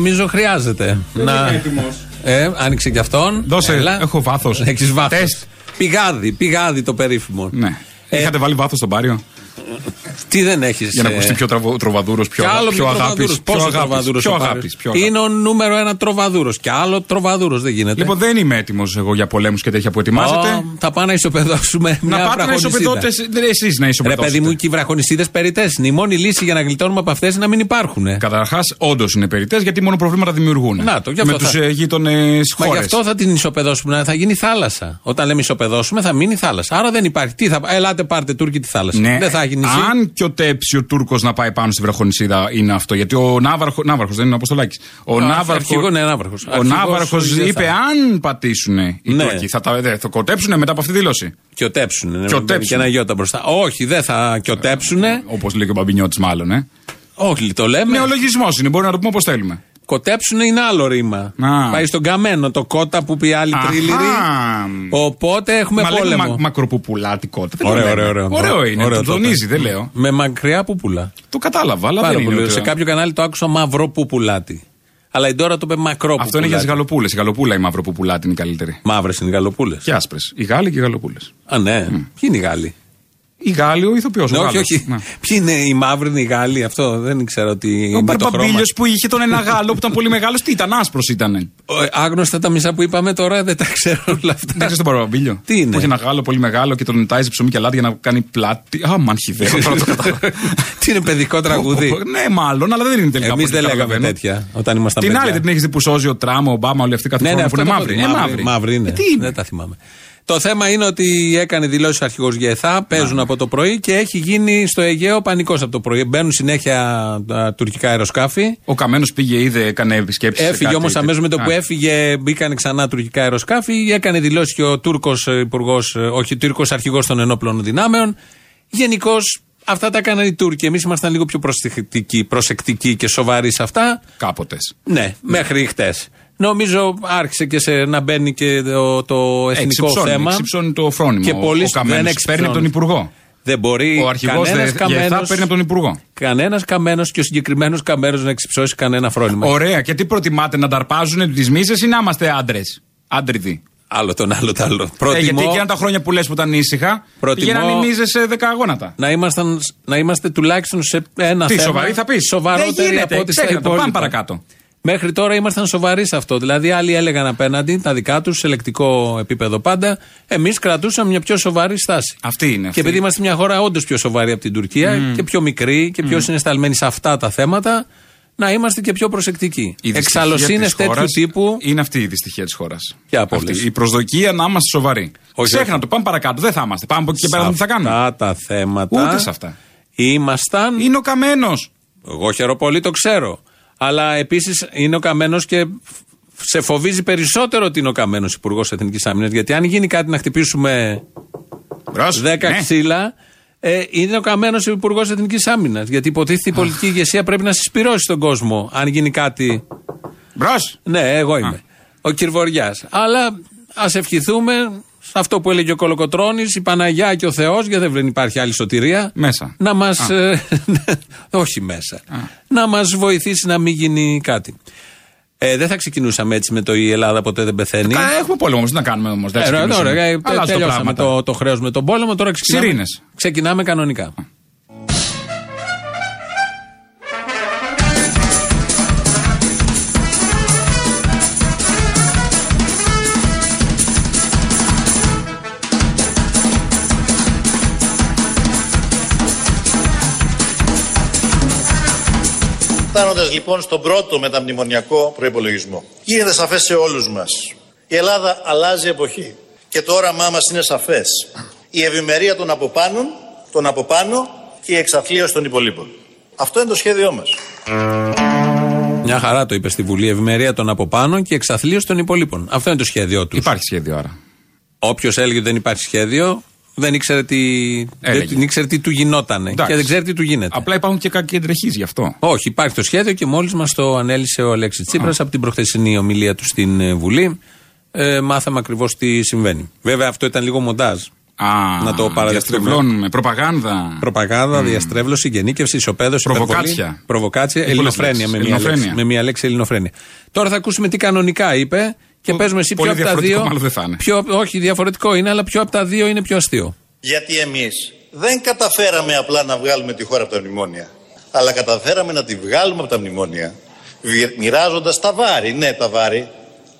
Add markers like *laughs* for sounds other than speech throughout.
Νομίζω, νομίζω χρειάζεται. Δεν είμαι έτοιμος. Ε, άνοιξε και αυτόν. Δώσε, Έλα. έχω βάθος. Έχεις βάθος. Τεστ. Πηγάδι, πηγάδι το περίφημο. Ναι. Ε, Είχατε βάλει βάθος στον Πάριο; Τι δεν έχεις. Για να ακουστεί πιο τραβο- τροβαδούρος, πιο, Κι άλλο πιο αγάπη. τροβαδούρος. Πιο Πόσο αγάπης. τροβαδούρος Πιο ο Πάρης. αγάπης. Πιο αγάπης. Είναι ο νούμερο ένα τροβαδούρος. Και άλλο τροβαδούρος δεν γίνεται. Λοιπόν, δεν είμαι έτοιμος εγώ για πολέμους και τέτοια που ετοιμάζετε. Ω, θα πάω να ισοπεδώσουμε. Να μια πάτε να βραχονισίδα. ισοπεδώτε. Εσεί να Ρε ισοπεδώσετε. παιδί μου, και οι βραχονισίδες περιτέ είναι. Η μόνη λύση για να γλιτώνουμε από αυτές είναι να μην υπάρχουν. Καταρχάς, όντως είναι περιττές γιατί μόνο προβλήματα δημιουργούν. Να το, γι' αυτό Με θα- του γείτονες Μα γι' χώρες. αυτό θα την ισοπεδώσουμε. Θα γίνει θάλασσα. Όταν λέμε ισοπεδώσουμε, θα μείνει θάλασσα. Άρα δεν υπάρχει. Τι θα... Ελάτε, πάρτε Τούρκοι τη θάλασσα. Ναι, Δεν θα έχει νησί. αν και ο Τέψη ο Τούρκος να πάει πάνω στη βραχονισίδα είναι αυτό. Γιατί ο Ναύαρχο. Ναύαρχος δεν είναι ο Αποστολάκης. Ο Α, Ναύαρχο. αρχηγό, ναι, Ναύαρχος. Ο Αρχηγός Ναύαρχος δεν είπε θα- αν πατήσουν οι Ναι. Τούρκοι θα, τα, δε, θα κοτέψουν μετά από αυτή τη δήλωση. Και οτέψουνε. ναι, Και με- οτέψουνε. Και ένα γιώτα μπροστά. Όχι, δεν θα και οτέψουνε. Όπως λέει και ο Μπαμπινιώτης, μάλλον. Ε. Όχι, το λέμε. Νεολογισμός είναι, μπορεί να το πούμε όπως θέλουμε. Κοτέψουνε είναι άλλο ρήμα. Α. Πάει στον καμένο το κότα που πει άλλη τρίληρη. Αχα. Οπότε έχουμε Μα λέμε πόλεμο. μα, μακροπουπουλάτικότητα. Δεν το Ωραίο, λέμε. ωραίο, ωραίο. Ωραίο είναι, Ωραίο το το τονίζει, είπε. δεν λέω. Με μακριά πούπουλα. Το κατάλαβα, αλλά Πάρα δεν είναι. πολύ. ότι- Σε κάποιο κανάλι το άκουσα μαυρό πουπουλάτι. Αλλά η τώρα το είπε μακρό Αυτό είναι για τι γαλοπούλε. Η γαλοπούλα η μαυροπουπουλάτη είναι η καλύτερη. Μαύρες είναι οι γαλοπούλες. Και άσπρες. Οι Γάλλοι και οι γαλοπούλες. Α, ναι. Ποιοι είναι οι Γάλλοι; Η Γάλλοι, ο ηθοποιός. Ναι, όχι, όχι. Ποιοι είναι οι μαύροι, είναι οι Γάλλοι, αυτό δεν ξέρω τι. Ο είναι το χρώμα. Μπαμπίλιο που είχε τον ένα Γάλλο που ήταν πολύ μεγάλος, τι ήταν, άσπρος ήταν. Δεν Ο- Άγνωστα τα μισά που είπαμε τώρα δεν τα ξέρω όλα αυτά. ξέρεις τον Μπαμπίλιο. Τι είναι; Που είχε ένα Γάλλο πολύ μεγάλο και τον τάιζε ψωμί και αλάτι για να κάνει πλάτη. Α, μαν χιδαίο. Τώρα το κατάλαβα. *laughs* Τι είναι παιδικό τραγούδι; Ναι, μάλλον, αλλά δεν είναι τελικά. Εμείς από ό,τι δεν λέγαμε καταλαβαίνω. τέτοια όταν ήμασταν Την παιδιά. άλλη δεν την έχεις δει που σώζει ο Τραμ, ο Ομπάμα, όλοι αυτοί κάθε Ναι, ναι, χρόνο που αυτό είναι το μαύροι. πω. Ε, μαύροι. Μαύροι είναι. Ε, Τι είναι; Δεν τα θυμάμαι. Το θέμα είναι ότι έκανε δηλώσεις ο αρχηγός ΓΕΘΑ, παίζουν από το πρωί και έχει γίνει στο Αιγαίο πανικός από το πρωί. Μπαίνουν συνέχεια τα τουρκικά αεροσκάφη. Ο Καμένος πήγε, είδε, έκανε επισκέψεις. Έφυγε όμως αμέσως με το που έφυγε, μπήκαν ξανά τουρκικά αεροσκάφη. Έκανε δηλώσεις και ο Τούρκος υπουργός, όχι Τούρκος αρχηγός των ενόπλων δυνάμεων. Γενικώς αυτά τα έκαναν οι Τούρκοι. Εμείς ήμασταν λίγο πιο προσεκτικοί, προσεκτικοί και σοβαροί σε αυτά. Κάποτε. Ναι, μέχρι χτες. Νομίζω άρχισε και σε, να μπαίνει και το, το εθνικό Εξυψώνει, θέμα. εξυψώνει το φρόνιμο. Και ο, πολλοί ο Καμένος δεν παίρνει από τον εξυψώνουν. Υπουργό. Δεν μπορεί Ο αρχηγός κανένας ΓΕΘΑ καμένος, παίρνει από τον Υπουργό. κανένας καμένος και ο συγκεκριμένος καμένος να εξυψώσει κανένα φρόνημα. Ωραία. Και τι προτιμάτε να ταρπάζουν τις μίσε ή να είμαστε άντρες; Άντριδοι. Άλλο τον άλλο το άλλο. Ε, Προτιμώ γιατί εκείνα τα χρόνια που λες που ήταν ήσυχα, Προτιμώ- πήγαιναν οι μίζε σε δεκαγόνατα. να, ήμασταν, να είμαστε τουλάχιστον σε ένα Τι θέμα. σοβαροί θα πεις; Δεν Σοβαρότεροι γίνεται. από ό,τι στα Ξέχνα το. Πάμε υπόλοιπα. παρακάτω. Μέχρι τώρα ήμασταν σοβαροί σε αυτό. Δηλαδή, άλλοι έλεγαν απέναντι τα δικά τους, σε λεκτικό επίπεδο πάντα. Εμείς κρατούσαμε μια πιο σοβαρή στάση. Αυτή είναι. Και αυτή. επειδή είμαστε μια χώρα όντως πιο σοβαρή από την Τουρκία και πιο μικρή και πιο συναισθαλμένη σε αυτά τα θέματα, να είμαστε και πιο προσεκτικοί. Η δυστυχία Εξαλλοσύνε της τέτοιου χώρας τύπου. Είναι αυτή η δυστυχία της χώρας. Ποια από όλες; Η προσδοκία να είμαστε σοβαροί. Όχι, Ξέχνα όχι. το, πάμε παρακάτω. Δεν θα είμαστε. Πάμε από εκεί και πέρα να δούμε τι θα κάνουμε; Αυτά τα θέματα. Ούτε σε αυτά. Ήμασταν. Είναι ο καμένος. Εγώ χαίρομαι πολύ, το ξέρω. Αλλά επίσης είναι ο Καμένος και σε φοβίζει περισσότερο ότι είναι ο Καμένος Υπουργός Εθνικής Άμυνας. Γιατί αν γίνει κάτι να χτυπήσουμε 10 Ναι. ξύλα, ε, είναι ο Καμένος Υπουργός Εθνικής Άμυνας. Γιατί υποτίθεται η πολιτική ηγεσία πρέπει να συσπηρώσει τον κόσμο. Αν γίνει κάτι. Μπρος. Ναι, εγώ είμαι. Ο Κυρβοριά. Αλλά ας ευχηθούμε σε αυτό που έλεγε ο Κολοκοτρόνη, η Παναγιά και ο Θεός, γιατί δεν υπάρχει άλλη σωτηρία. Μέσα. Να μας. *laughs* όχι μέσα. Να μας βοηθήσει να μην γίνει κάτι. Ε, δεν θα ξεκινούσαμε έτσι με το Η Ελλάδα ποτέ δεν πεθαίνει. Κα- Έχουμε πόλεμο όμως. Τι να κάνουμε όμως. Ε, ωραία, ωραία, ε, Αλλάζουν τα τελειώσαμε πράγματα. το, το χρέος με τον πόλεμο. Τώρα ξεκινάμε, Σιρήνες. ξεκινάμε κανονικά. Φτάνοντας λοιπόν στον πρώτο μεταμνημονιακό προπολογισμό, γίνεται σαφές σε όλους μας. Η Ελλάδα αλλάζει εποχή. Και το όραμά μας είναι σαφές. Η ευημερία των από πάνω, των από πάνω και η εξαθλίωση των υπολείπων. Αυτό είναι το σχέδιό μας. Μια χαρά το είπε στη Βουλή. Ευημερία των από πάνω και εξαθλίωση των υπολείπων. Αυτό είναι το σχέδιό τους. Υπάρχει σχέδιο άρα. Όποιος έλεγε ότι δεν υπάρχει σχέδιο, δεν ήξερε τι, Έλεγε. δεν ήξερε τι του γινότανε. Εντάξει. Και δεν ξέρει τι του γίνεται. Απλά υπάρχουν και κάποιοι εντρεχείς γι' αυτό. Όχι, υπάρχει το σχέδιο και μόλις μας το ανέλησε ο Αλέξης Τσίπρας από την προχθεσινή ομιλία του στην ε, Βουλή. Ε, μάθαμε ακριβώς τι συμβαίνει. Βέβαια, αυτό ήταν λίγο μοντάζ. Α, να το παραδεχτούμε. διαστρεβλώνουμε. Προπαγάνδα. Προπαγάνδα, διαστρέβλωση, γενίκευση, ισοπαίδωση, Προβοκάτσια. υπερβολή, Προβοκάτσια, Ε, πολλές ελληνοφρένεια με, λέξεις. μία Ελληνοφρένεια. λέξη, με μία λέξη ελληνοφρένεια. Τώρα θα ακούσουμε τι κανονικά είπε και Πο- παίζουμε εσύ ποιο πολύ από τα διαφορετικό δύο. μάλλον δεν θα είναι. Ποιο, όχι, διαφορετικό είναι, αλλά ποιο από τα δύο είναι πιο αστείο. Γιατί εμείς δεν καταφέραμε απλά να βγάλουμε τη χώρα από τα μνημόνια, αλλά καταφέραμε να τη βγάλουμε από τα μνημόνια, βι- μοιράζοντας τα βάρη, ναι τα βάρη,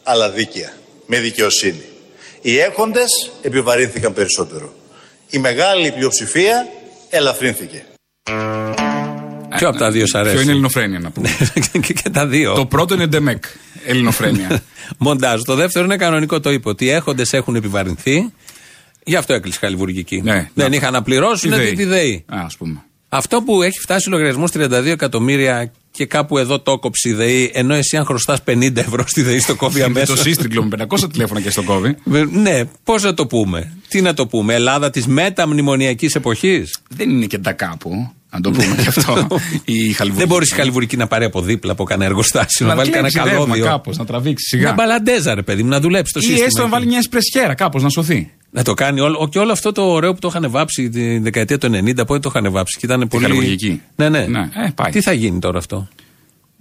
αλλά δίκαια, με δικαιοσύνη. Οι έχοντες επιβαρύνθηκαν περισσότερο. Η μεγάλη πλειοψηφία ελαφρύνθηκε. Ποιο από τα δύο σ' αρέσει; Ποιο είναι ελληνοφρένεια να πούμε. *laughs* και, και τα δύο. το πρώτο είναι Ντεμεκ. Ελληνοφρένεια. *laughs* Μοντάζ. Το δεύτερο είναι κανονικό, το είπε. Ότι οι έχοντες έχουν επιβαρυνθεί. Γι' αυτό έκλεισε η Χαλιβουργική. Ναι. Δεν Να- είχαν να πληρώσουν τη, τη ΔΕΗ. Α ας πούμε. Αυτό που έχει φτάσει ο λογαριασμός 32 εκατομμύρια και κάπου εδώ το κόψει η ΔΕΗ, ενώ εσύ αν χρωστάς 50 ευρώ στη ΔΕΗ στο κόβει Είναι αμέσως. το σύστριγκλο με 500 τηλέφωνα και στο κόβι. Ναι, πώς να το πούμε. Τι να το πούμε. Ελλάδα της μεταμνημονιακής εποχής; Δεν είναι και τα κάπου. Αν το πούμε και αυτό. *laughs* Η Χαλιβουργική. Δεν μπορείς η Χαλιβουργική να πάρει από δίπλα από κανένα εργοστάσιο, να, να βάλει κανένα κλέψει ρεύμα καλώδιο. κάπως, να τραβήξει Μια σιγά. μπαλαντέζα, ρε παιδί μου, να δουλέψει το Ή σύστημα. έστω να βάλει μια εσπρεσιέρα κάπως να σωθεί. Να το κάνει όλο. Και όλο αυτό το ωραίο που το είχαν βάψει τη δεκαετία του 90, πότε το είχαν βάψει; Και ήταν πολύ. Χαλιβουργική. Ναι, ναι. Ναι, ε, πάει. Τι θα γίνει τώρα αυτό;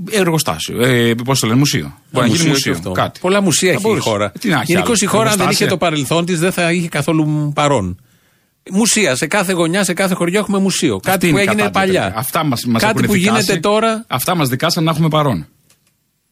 Εργοστάσιο. Ε, Πώς το λένε, μουσείο. Μπορεί να γίνει και μουσείο. αυτό. Κάτι. Πολλά μουσεία Θα έχει η μπορούσε. χώρα. Τι να έχει Γενικώς άλλο. η χώρα, αν δεν είχε Εργοστάσια. το παρελθόν της, δεν θα είχε καθόλου παρόν. Μουσεία. Σε κάθε γωνιά, σε κάθε χωριό έχουμε μουσείο. Αυτή Κάτι που είναι η έγινε κατάδια, παλιά. τελικά. Αυτά μας, μας Κάτι έχουν που δικάσει. γίνεται τώρα. Αυτά μας δικάσαν να έχουμε παρόν.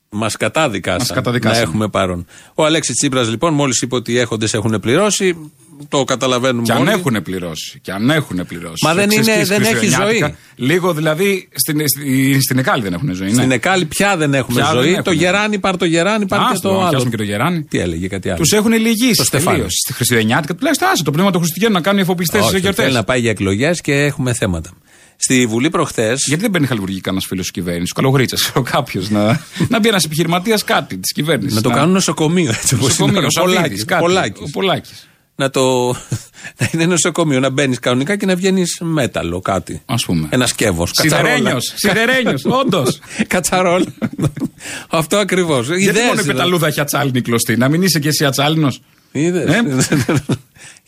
Μας κατάδικασαν Μας καταδικάσαν. να έχουμε παρόν. Ο Αλέξης Τσίπρας, λοιπόν, μόλις είπε ότι οι έχοντες έχουν πληρώσει, το καταλαβαίνουμε Και αν όλοι. έχουν πληρώσει. Και αν έχουν πληρώσει. Μα δεν Εξαιστής είναι- δεν έχει χριστουγεννιάτικα. ζωή. Λίγο δηλαδή στην, στην, στην Εκάλη δεν έχουν ζωή. Στην ναι. Εκάλη πια δεν έχουμε Πια δεν ζωή. έχουμε. Το γεράνι, πάρ το γεράνι, πάρ και Άστο, το να άλλο. πιάσουμε και το γεράνι. Τι έλεγε, κάτι άλλο. Τους έχουν Το λυγίσει Στεφάνι. τελείως. Στη Χριστουγεννιάτικα τουλάχιστον άσε το πνεύμα των Χριστουγέννων να κάνουν εφοπλιστές Όχι, στι γιορτές. θέλει να πάει για εκλογές και έχουμε θέματα. Στη Βουλή προχθέ. Γιατί δεν παίρνει χαλιβουργή κανένας φίλος της κυβέρνησης, καλογρίτσα, ξέρω κάποιος να, να μπει ένας επιχειρηματίας κάτι της κυβέρνησης. Να το κάνουν νοσοκομείο έτσι όπως Νοσοκομείο, είναι. ο Σαββίδης, κάτι. Πολάκης. Ο Πολάκης. Να το. *laughs* να είναι νοσοκομείο, να μπαίνεις κανονικά και να βγαίνεις μέταλλο κάτι. Α πούμε. Ένα σκεύος. Σιδερένιος. Σιδερένιος, *laughs* όντως. Κατσαρόλ. *laughs* Αυτό ακριβώς. Γιατί μόνο η πεταλούδα έχει ατσάλινη κλωστή, να μην είσαι και εσύ ατσάλινος; Είδες.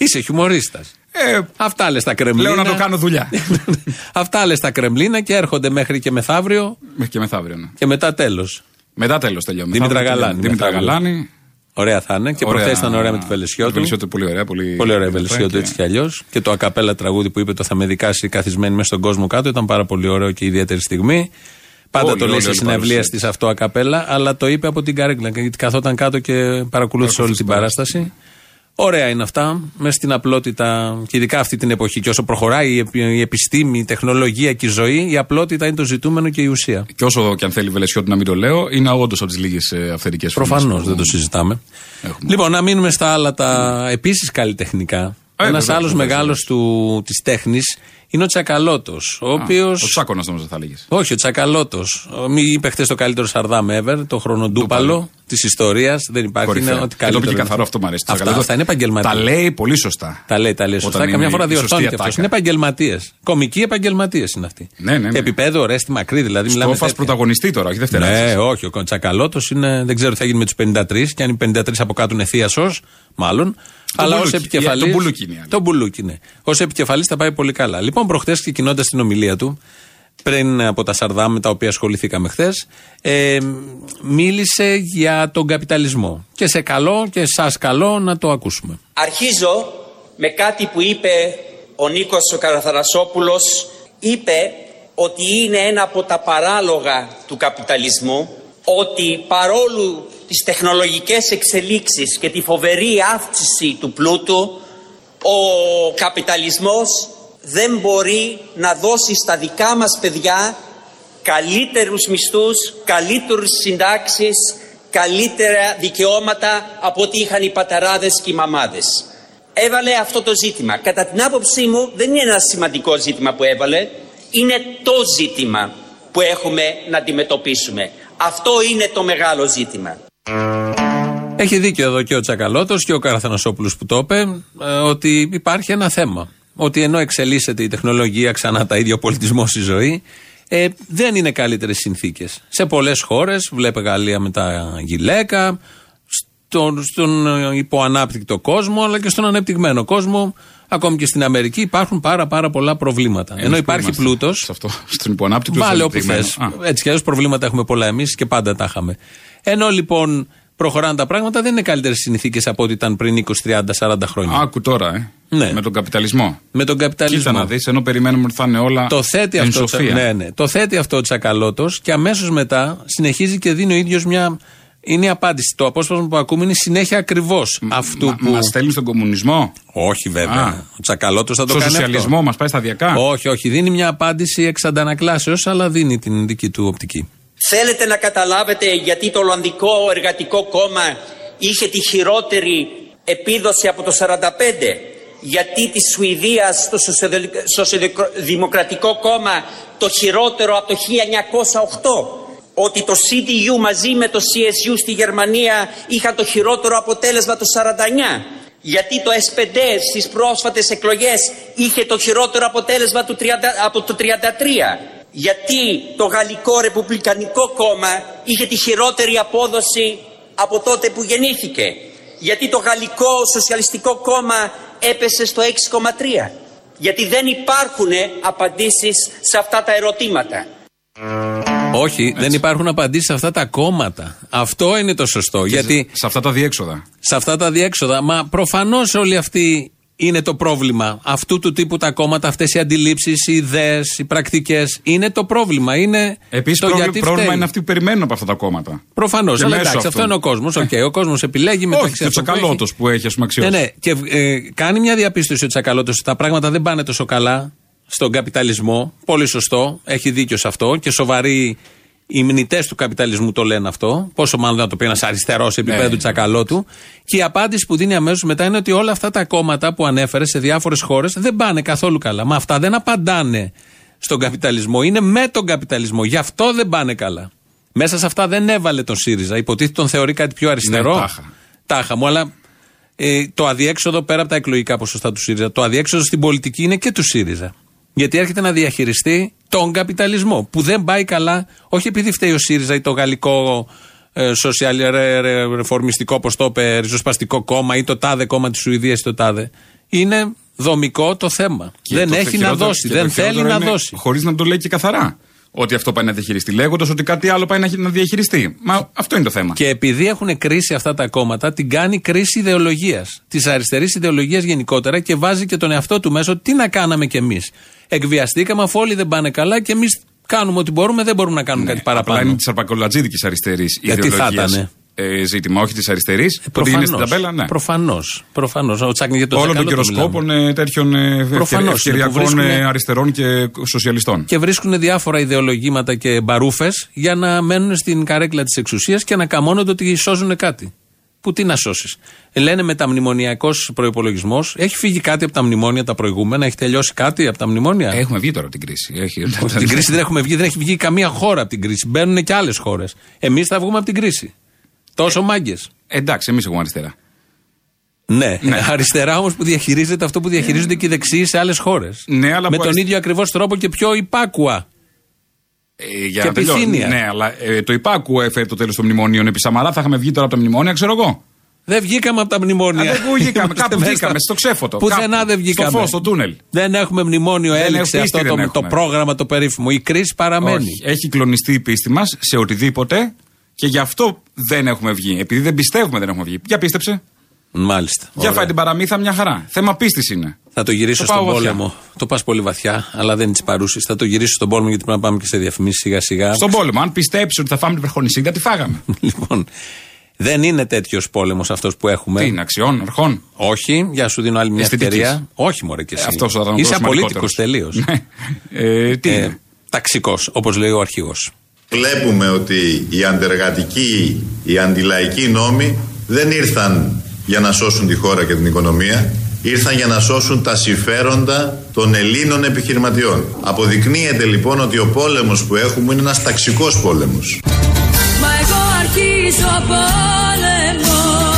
Ε; Είσαι χιουμορίστας. Ε, Αυτά λες τα κρεμλίνα. λέω να το κάνω δουλειά. *laughs* Αυτά λες τα κρεμλίνα και έρχονται μέχρι και μεθαύριο Μέχρι και μεθαύριο, ναι. και μετά τέλος. Μετά τέλος τελειώνουμε. Δήμητρα Μεθαύριο Γαλάνη, τελειώνουμε. Δήμητρα μεθαύριο. Γαλάνη. Ωραία θα είναι. Και Ωραία. προχθές ήταν ωραία με τη Βελεσιώτου. Βελεσιώτου, πολύ ωραία. Πολύ, Πολύ ωραία η Βελεσιώτου και- έτσι κι αλλιώς. Και το ακαπέλα τραγούδι που είπε το θα με δικάσει καθισμένη μέσα στον κόσμο κάτω ήταν πάρα πολύ ωραίο και ιδιαίτερη στιγμή. Πάντα Όλη, το λέει όλη, σε όλη συναυλία παρουσία. της αυτό ακαπέλα, αλλά το είπε από την καρέκλα. Γιατί καθόταν κάτω και παρακολούθησε όλη την παράσταση. Ωραία είναι αυτά, μέσα στην απλότητα και ειδικά αυτή την εποχή. Και όσο προχωράει η επι- η επιστήμη, η τεχνολογία και η ζωή, η απλότητα είναι το ζητούμενο και η ουσία. Και όσο και αν θέλει η Βελεσιώτου να μην το λέω, είναι όντως από τις λίγες αυθεντικές Προφανώς δεν το συζητάμε. Έχουμε. Λοιπόν, να μείνουμε στα άλλα τα επίσης καλλιτεχνικά. Ε, Ένας βεβαίως, άλλος βεβαίως, μεγάλος της τέχνης είναι ο Τσακαλώτος. Ο οποίο. Ο Τσάκονα νομίζω θα έλεγε. Όχι, ο Τσακαλώτος. Μη είπε χθες το καλύτερο Σαρδάμ ever, το χρονοτούπαλο της ιστορίας. Δεν υπάρχει. Είναι ό,τι Και το πήγε καλύτερο. καθαρό, αυτό μου αρέσει. Αυτά, Τσακαλώτος. αυτά είναι επαγγελματίε. Τα λέει πολύ σωστά. Τα λέει, τα λέει σωστά. Όταν Καμιά είναι φορά η σωστή διορθώνει και αυτός. ατάκα. Είναι επαγγελματίες. Κομικοί επαγγελματίες είναι αυτοί. Ναι, ναι, ναι. Επίπεδο ρέστη μακρύ δηλαδή. μιλάμε Στόφας τέτοια. πρωταγωνιστή τώρα, όχι δεύτερα. Ναι, όχι. Ο Τσακαλώτος είναι. Δεν ξέρω τι θα γίνει με τους 53 και αν οι 53 από κάτω είναι θείασος, μάλλον. αλλά ως Μπουλούκι. επικεφαλή. Το Μπουλούκι είναι η άλλη. Το μπουλούκι, ναι. Ω επικεφαλής θα πάει πολύ καλά. Λοιπόν, προχθέ ξεκινώντας την ομιλία του, πριν από τα Σαρδάμ με τα οποία ασχοληθήκαμε χθες, ε, μίλησε για τον καπιταλισμό. Και σε καλό και σας καλό να το ακούσουμε. Αρχίζω με κάτι που είπε ο Νίκος ο Καραθαρασόπουλος. Είπε ότι είναι ένα από τα παράλογα του καπιταλισμού ότι παρόλο τις τεχνολογικές εξελίξεις και τη φοβερή αύξηση του πλούτου ο καπιταλισμός δεν μπορεί να δώσει στα δικά μας παιδιά καλύτερους μισθούς, καλύτερους συντάξεις, καλύτερα δικαιώματα από ό,τι είχαν οι πατεράδες και οι μαμάδες. Έβαλε αυτό το ζήτημα. Κατά την άποψή μου δεν είναι ένα σημαντικό ζήτημα που έβαλε, είναι το ζήτημα που έχουμε να αντιμετωπίσουμε. Αυτό είναι το μεγάλο ζήτημα. Έχει δίκιο εδώ και ο Τσακαλώτος και ο Καραθανασόπουλος που το είπε, ε, ότι υπάρχει ένα θέμα. Ότι ενώ εξελίσσεται η τεχνολογία, ξανά τα ίδια ο πολιτισμός στη ζωή, ε, δεν είναι καλύτερες συνθήκες. Σε πολλές χώρες, βλέπε Γαλλία με τα γυλαίκα, στον, στον υποανάπτυκτο κόσμο, αλλά και στον ανεπτυγμένο κόσμο. Ακόμη και στην Αμερική υπάρχουν πάρα, πάρα πολλά προβλήματα. Εμείς Ενώ που υπάρχει είμαστε πλούτος. σε αυτό, στον υποανάπτυκτο. Βάλε στο όπου θες. ανεπτυγμένο. Α. Έτσι κι αλλιώς προβλήματα έχουμε πολλά εμείς και πάντα τα είχαμε. Ενώ λοιπόν προχωράνε τα πράγματα, δεν είναι καλύτερες συνθήκες από ό,τι ήταν πριν 20, 30, 40 χρόνια. Άκου τώρα, ε. Ναι. Με τον καπιταλισμό. Με τον καπιταλισμό. Κοίτα να δεις, ενώ περιμένουμε ότι θα είναι όλα. Το θέτει, εν αυτό, σοφία. ναι, ναι. το θέτει αυτό ο Τσακαλώτος και αμέσως μετά συνεχίζει και δίνει ο ίδιος μια. Είναι η απάντηση. Το απόσπασμα που ακούμε είναι η συνέχεια ακριβώς αυτού Μα, που. μας στέλνει στον κομμουνισμό; Όχι βέβαια. Α. Ο Τσακαλώτος θα το Στον κάνει. σοσιαλισμό αυτό. μας πάει σταδιακά; Όχι, όχι. Δίνει μια απάντηση εξ αντανακλάσεω, αλλά δίνει την δική του οπτική. Θέλετε να καταλάβετε γιατί το Ολλανδικό Εργατικό Κόμμα είχε τη χειρότερη επίδοση από το 45. Γιατί της Σουηδίας το Σοσιαλδη- Σοσιαλδημοκρατικό Κόμμα το χειρότερο από το 1908. Ότι το CDU μαζί με το CSU στη Γερμανία είχαν το χειρότερο αποτέλεσμα το 49. Γιατί το S5 στις πρόσφατες εκλογές είχε το χειρότερο αποτέλεσμα του 30 από το 33. Γιατί το Γαλλικό Ρεπουμπλικανικό Κόμμα είχε τη χειρότερη απόδοση από τότε που γεννήθηκε. Γιατί το Γαλλικό Σοσιαλιστικό Κόμμα έπεσε στο 6,3. Γιατί δεν υπάρχουν απαντήσεις σε αυτά τα ερωτήματα. Όχι, δεν υπάρχουν απαντήσεις σε αυτά τα κόμματα. Αυτό είναι το σωστό. Γιατί Σε αυτά τα διέξοδα. σε αυτά τα διέξοδα, μα προφανώς όλοι αυτοί είναι το πρόβλημα. Αυτού του τύπου τα κόμματα, αυτές οι αντιλήψεις, οι ιδέες, οι πρακτικές είναι το πρόβλημα. Είναι Επίσης, το γιατί πρόβλημα φταίει. είναι αυτοί που περιμένουν από αυτά τα κόμματα. Προφανώς. Και Αλλά μέσω εντάξει, αυτό αυτού. είναι ο κόσμος. Okay, ο κόσμος επιλέγει Όχι, μεταξύ και ο αυτών που τσακαλώτος έχει. που έχει, ας πούμε, αξιώσει. Ναι, ναι. Και ε, κάνει μια διαπίστωση ο Τσακαλώτος ότι τα πράγματα δεν πάνε τόσο καλά στον καπιταλισμό. Πολύ σωστό. Έχει δίκιο σε αυτό. Και σοβαροί οι μνητές του καπιταλισμού το λένε αυτό. Πόσο μάλλον να το πει ένας αριστερός επίπεδο Ναι. του Τσακαλώτου. Και η απάντηση που δίνει αμέσως μετά είναι ότι όλα αυτά τα κόμματα που ανέφερε σε διάφορες χώρες δεν πάνε καθόλου καλά. Μα αυτά δεν απαντάνε στον καπιταλισμό. Είναι με τον καπιταλισμό. Γι' αυτό δεν πάνε καλά. Μέσα σε αυτά δεν έβαλε τον ΣΥΡΙΖΑ. Υποτίθεται τον θεωρεί κάτι πιο αριστερό. Ναι, τάχα. Τάχα μου, αλλά ε, το αδιέξοδο πέρα από τα εκλογικά ποσοστά του ΣΥΡΙΖΑ, το αδιέξοδο στην πολιτική είναι και του ΣΥΡΙΖΑ. Γιατί έρχεται να διαχειριστεί τον καπιταλισμό που δεν πάει καλά, όχι επειδή φταίει ο ΣΥΡΙΖΑ ή το γαλλικό ε, σοσιαλ, ρε, ρε, ρεφορμιστικό, πώ το είπε, ριζοσπαστικό κόμμα ή το τάδε κόμμα της Σουηδίας ή το τάδε. Είναι δομικό το θέμα. Και δεν το έχει να χειρότερο- δώσει, και δεν το θέλει χειρότερο να είναι δώσει. Χωρίς να το λέει και καθαρά. Ότι αυτό πάει να διαχειριστεί. Λέγοντας ότι κάτι άλλο πάει να να διαχειριστεί. Μα αυτό είναι το θέμα. Και επειδή έχουν κρίση αυτά τα κόμματα, την κάνει κρίση ιδεολογίας. Της αριστερής ιδεολογίας γενικότερα και βάζει και τον εαυτό του μέσα. Τι να κάναμε κι εμείς. Εκβιαστήκαμε αφού όλοι δεν πάνε καλά και εμείς κάνουμε ό,τι μπορούμε, δεν μπορούμε να κάνουμε κάτι Απλά παραπάνω. είναι της αρπακολατζίδικη αριστερής Γιατί θα ιδεολογίας. Ήτανε. Ε, ζήτημα, όχι της αριστερής. Ε, Ότι είναι στην ταμπέλα, ναι. Προφανώς. Προφανώς. Ο Τσάκνη για το Όλων των Τσακαλώτο κυροσκόπων μιλάμε. ε, τέτοιων ε, Προφανώς, ευκαιριακών που βρίσκουνε- ε, αριστερών και σοσιαλιστών. Και βρίσκουν διάφορα ιδεολογήματα και μπαρούφες για να μένουν στην καρέκλα της εξουσίας και να καμώνονται ότι σώζουν κάτι. Που τι να σώσεις. Λένε μεταμνημονιακός προπολογισμό. Έχει φύγει κάτι από τα μνημόνια τα προηγούμενα, έχει τελειώσει κάτι από τα μνημόνια; Έχουμε βγει τώρα από την κρίση. Έχει, Από την κρίση δεν έχουμε βγει, δεν έχει βγει καμία χώρα από την κρίση. Μπαίνουν και άλλες χώρες. Εμείς θα βγούμε από την κρίση. Τόσο μάγκες. Εντάξει, εμείς έχουμε αριστερά. Ναι. Ναι. *laughs* Αριστερά όμως που διαχειρίζεται αυτό που διαχειρίζονται και οι δεξιοί σε άλλες χώρες. Ναι, αλλά Με που τον αρισ- ίδιο ακριβώς τρόπο και πιο υπάκουα. Ε, για Και να τελειώ- επιθύμια. Ναι, αλλά ε, το υπάκου έφερε το τέλος των μνημονίων. Επί Σαμαρά θα είχαμε βγει τώρα από τα μνημόνια, ξέρω εγώ. Δεν βγήκαμε από τα μνημόνια. Α, δεν βγήκαμε, *laughs* Είμαστε κάπου μέσα βγήκαμε, στα- στο ξέφωτο, Πουθενά κάπου. δεν βγήκαμε. Στο φως, στο τούνελ. Δεν έχουμε μνημόνιο, Δεν έληξε έχουμε, αυτό πίστη το, δεν το έχουμε. πρόγραμμα το περίφημο. Η κρίση παραμένει. Όχι. Έχει κλονιστεί η πίστη μας σε οτιδήποτε και γι' αυτό δεν έχουμε βγει. Επειδή δεν πιστεύουμε δεν έχουμε βγει. Για πίστεψε. Μάλιστα. Για Ωραία. φάει την παραμύθα μια χαρά. Θέμα πίστης είναι. Θα το γυρίσω Το πάω στον βαθιά. πόλεμο. Το πας πολύ βαθιά, αλλά δεν είναι της παρούσης. Θα το γυρίσω στον πόλεμο γιατί πρέπει να πάμε και σε διαφημίσεις σιγά σιγά. Στον πόλεμο, αν πιστέψει ότι θα φάμε την Βρεχονισίδα, τη φάγαμε. *laughs* λοιπόν, δεν είναι τέτοιος πόλεμος αυτός που έχουμε. Τι είναι, αξιών, αρχών; Όχι, για σου δίνω άλλη μια Αισθητικής. ευκαιρία. Όχι, μωρέ και εσύ. Ε, αυτός θα ήταν ο Είσαι σημαντικότερος. απολύτικος τελείω. *laughs* Ναι. Ε, τι είναι; Ταξικός, όπως λέει ο αρχηγός. Βλέπουμε ότι οι αντεργατικοί, οι αντιλαϊκοί νόμοι δεν ήρθαν για να σώσουν τη χώρα και την οικονομία, ήρθαν για να σώσουν τα συμφέροντα των Ελλήνων επιχειρηματιών. Αποδεικνύεται λοιπόν ότι ο πόλεμος που έχουμε είναι ένας ταξικός πόλεμος. Μα εγώ αρχίζω πόλεμο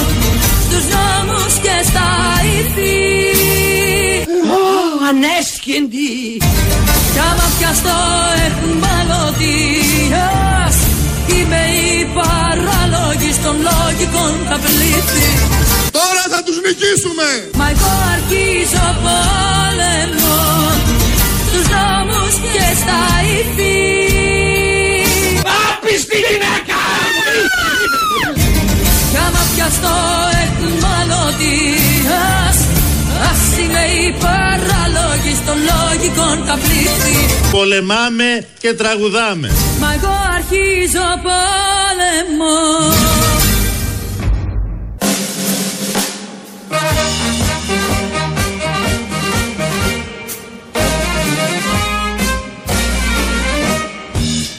στους νόμους και στα ηθή Ανέσχυντη Κι άμα πιαστώ εχμαλωτίας Είμαι είμαι η παράλογη των λογικών τα πλήθη Τώρα θα τους νικήσουμε! Μα εγώ αρχίζω πόλεμο στους δρόμους και στα ηθή Άπιστη γυναίκα! Κι άμα πιαστώ εκμαλωτίας Ας είμαι η παράλογη των λογικών τα πλήθη Πολεμάμε και τραγουδάμε. Μα εγώ αρχίζω πόλεμο.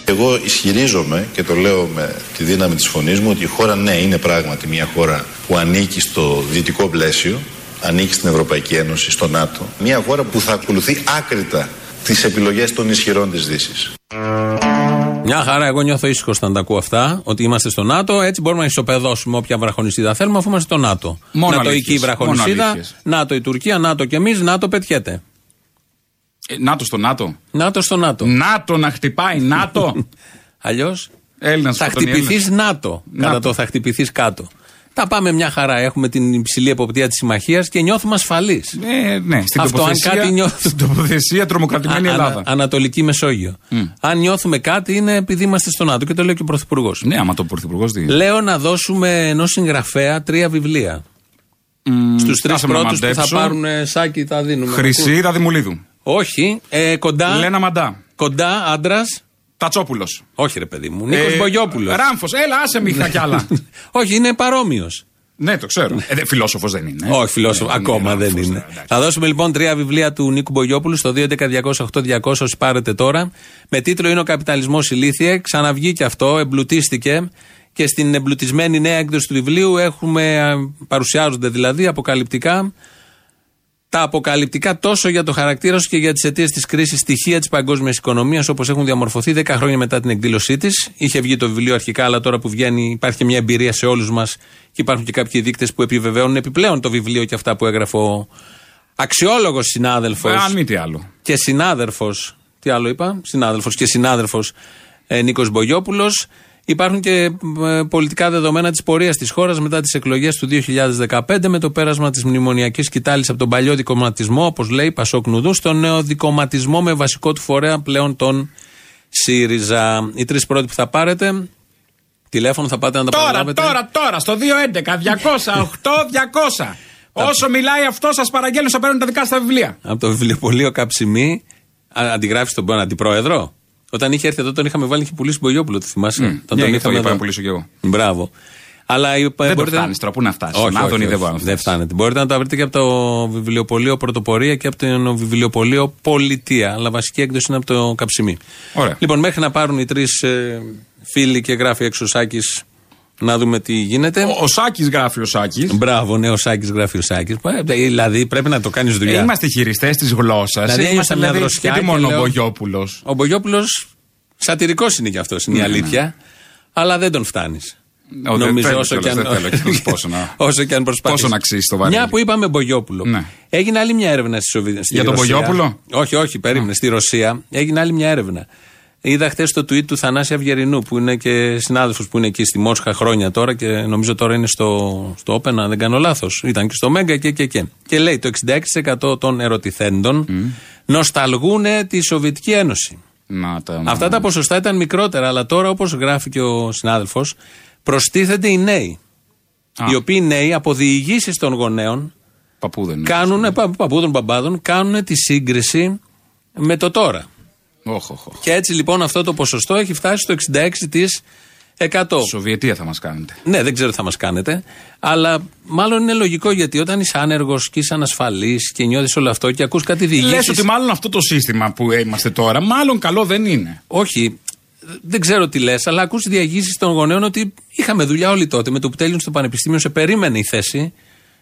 Εγώ ισχυρίζομαι και το λέω με τη δύναμη της φωνής μου ότι η χώρα ναι είναι πράγματι μια χώρα που ανήκει στο δυτικό πλαίσιο, ανήκει στην Ευρωπαϊκή Ένωση, στο ΝΑΤΟ. Μια χώρα που θα ακολουθεί άκρητα τις επιλογές των ισχυρών της Δύσης. Μια χαρά, εγώ νιώθω ήσυχος όταν τα ακούω αυτά. Ότι είμαστε στο ΝΑΤΟ, έτσι μπορούμε να ισοπεδώσουμε όποια βραχονισίδα θέλουμε, αφού είμαστε στο ΝΑΤΟ. Μόνο ΝΑΤΟ αλήθειες, η βραχονισίδα, μόνο αλήθειες. ΝΑΤΟ η Τουρκία, ΝΑΤΟ και εμείς, ΝΑΤΟ πετιέται. Ε, ΝΑΤΟ στο ΝΑΤΟ. ΝΑΤΟ στο ΝΑΤΟ. ΝΑΤΟ να χτυπάει, ΝΑΤΟ. *laughs* Αλλιώς Έλληνας θα χτυπηθείς ΝΑΤΟ. Κατά ΝΑΤΟ. το θα χτυπηθείς κάτω. Τα πάμε μια χαρά. Έχουμε την υψηλή εποπτεία της συμμαχίας και νιώθουμε ασφαλείς. Ε, ναι, στην Αυτό, αν τοποθεσία, κάτι νιώθω. *laughs* στην τοποθεσία τρομοκρατημένη Ελλάδα. Ανατολική Μεσόγειο. Αν νιώθουμε κάτι είναι επειδή είμαστε στο ΝΑΤΟ και το λέει και ο Πρωθυπουργός. Ναι, άμα το πρωθυπουργός δει. Λέω να δώσουμε ενός συγγραφέα τρία βιβλία. Στους τρεις άσε με να πρώτους που θα μαντέψω. πάρουν ε, σάκι θα δίνουμε. Χρυσή Δαδημουλίδου. Όχι, ε, κοντά, Λένα Μαντά. κοντά άντρας. Τατσόπουλος. Όχι, ρε παιδί μου. Νίκος Ε, Μπογιόπουλος. Ράμφος, έλα, άσε μη κι άλλα. *laughs* Όχι, είναι παρόμοιος. ναι, το ξέρω. Ε, Φιλόσοφος δεν είναι. Όχι, φιλόσοφος. Ε, Ακόμα είναι δεν Ράμφος, είναι. ναι, εντάξει. Θα δώσουμε λοιπόν τρία βιβλία του Νίκου Μπογιόπουλου στο 2.11.208.200 όσοι πάρετε τώρα. Με τίτλο Είναι ο Καπιταλισμός Ηλίθιε. Ξαναβγήκε αυτό, εμπλουτίστηκε. Και στην εμπλουτισμένη νέα έκδοση του βιβλίου έχουμε, α, παρουσιάζονται δηλαδή αποκαλυπτικά τα αποκαλυπτικά τόσο για το χαρακτήρα όσο και για τις αιτίες της κρίσης στοιχεία της παγκόσμιας οικονομίας όπως έχουν διαμορφωθεί 10 χρόνια μετά την εκδήλωσή της. Είχε βγει το βιβλίο αρχικά, αλλά τώρα που βγαίνει υπάρχει και μια εμπειρία σε όλους μας και υπάρχουν και κάποιοι δείκτες που επιβεβαιώνουν επιπλέον το βιβλίο και αυτά που έγραφε ο αξιόλογος συνάδελφος Ε, Αν μη τι άλλο. και συνάδελφος. Τι άλλο είπα, συνάδελφος και συνάδελφος ε, Νίκος Μπογιόπουλος. Υπάρχουν και ε, πολιτικά δεδομένα της πορείας της χώρας μετά τις εκλογές του 2015 με το πέρασμα της μνημονιακής κοιτάλη από τον παλιό δικοματισμό, όπως λέει Πασόκ Νουδούς, στον νέο δικοματισμό με βασικό του φορέα πλέον τον ΣΥΡΙΖΑ. Οι τρεις πρώτοι που θα πάρετε, τηλέφωνο θα πάτε να τα Τώρα, παραλάβετε. τώρα, τώρα, στο 211 200 8 200. Όσο μιλάει αυτό, σας παραγγέλνω, θα παίρνουν τα δικά στα βιβλία. Από το βιβλιοπωλείο Καψιμή, α- αντιγράφεις τον αντιπρόεδρο; Όταν είχε έρθει εδώ, τον είχαμε βάλει και πουλήσει Μπογιόπουλο, το θυμάσαι; Όταν ναι, τον γι' αυτό είχαμε είπα εδώ. να πουλήσω κι εγώ. Μπράβο. Αλλά η- Δεν το μπορείτε- φτάνεις τώρα, πού να φτάσεις, Όχι, στον όχι, Άδωνη όχι, δεν μπορεί να Δεν φτάσεις. φτάνετε. Μπορείτε να τα βρείτε και από το βιβλιοπωλείο Πρωτοπορία και από το βιβλιοπωλείο Πολιτεία. Αλλά βασική έκδοση είναι από το Καψιμί. Ωραία. Λοιπόν, μέχρι να πάρουν οι τρεις φίλοι και γράφει έξω ο Σάκης, να δούμε τι γίνεται. Ο, ο Σάκης γράφει ο Σάκης. Μπράβο, ναι, ο Σάκης γράφει ο Σάκης. Ε, Δηλαδή πρέπει να το κάνεις δουλειά. είμαστε χειριστές της γλώσσας. Δηλαδή, είμαστε ένιωσα μια δηλαδή, δροσιά γιατί και μόνο ο λέω- Μπογιόπουλος; Ο Μπογιόπουλος σατυρικός είναι κι αυτός, είναι η Ναι, αλήθεια. Αλλά δεν τον φτάνεις. Ω, δεν θέλω κιόλας, δεν θέλω κιόλας πόσο να- *laughs* όσο και αν προσπαθείς. πόσο να αξίζει το βαρύδι. Μια που είπαμε Μπογιόπουλο. Ναι. Έγινε άλλη μια έρευνα στη, Σοβι... στη Για τον Ρωσία. Μπογιόπουλο; Όχι, όχι, περίμενε. Στη Ρωσία έγινε άλλη μια έρευνα. Είδα χθες το tweet του Θανάση Αυγερινού, που είναι και συνάδελφος που είναι εκεί στη Μόσχα χρόνια τώρα και νομίζω τώρα είναι στο, στο Open, αν δεν κάνω λάθος. Ήταν και στο Μέγκα και, και, και. Και λέει το 66% των ερωτηθέντων νοσταλγούν τη Σοβιετική Ένωση. Να τα. Αυτά τα ποσοστά ήταν μικρότερα, αλλά τώρα όπως γράφει και ο συνάδελφος, προστίθενται οι νέοι. Α. Οι οποίοι νέοι από διηγήσεις των γονέων Παππού δεν είναι. κάνουν, πα, παππούδων παπάδων, κάνουν τη σύγκριση με το τώρα. Όχ, όχ, όχ. Και έτσι λοιπόν αυτό το ποσοστό έχει φτάσει στο 66%. Σοβιετία θα μας κάνετε. Ναι, δεν ξέρω τι θα μας κάνετε. Αλλά μάλλον είναι λογικό γιατί όταν είσαι άνεργος και είσαι ανασφαλής και νιώθεις όλο αυτό και ακούς κάτι Λες διηγήσει. ότι μάλλον αυτό το σύστημα που είμαστε τώρα, μάλλον καλό δεν είναι. Όχι, δεν ξέρω τι λες, αλλά ακούς διαγήσεις των γονέων ότι είχαμε δουλειά όλοι τότε. Με το που τέλειωνε στο πανεπιστήμιο, σε περίμενε η θέση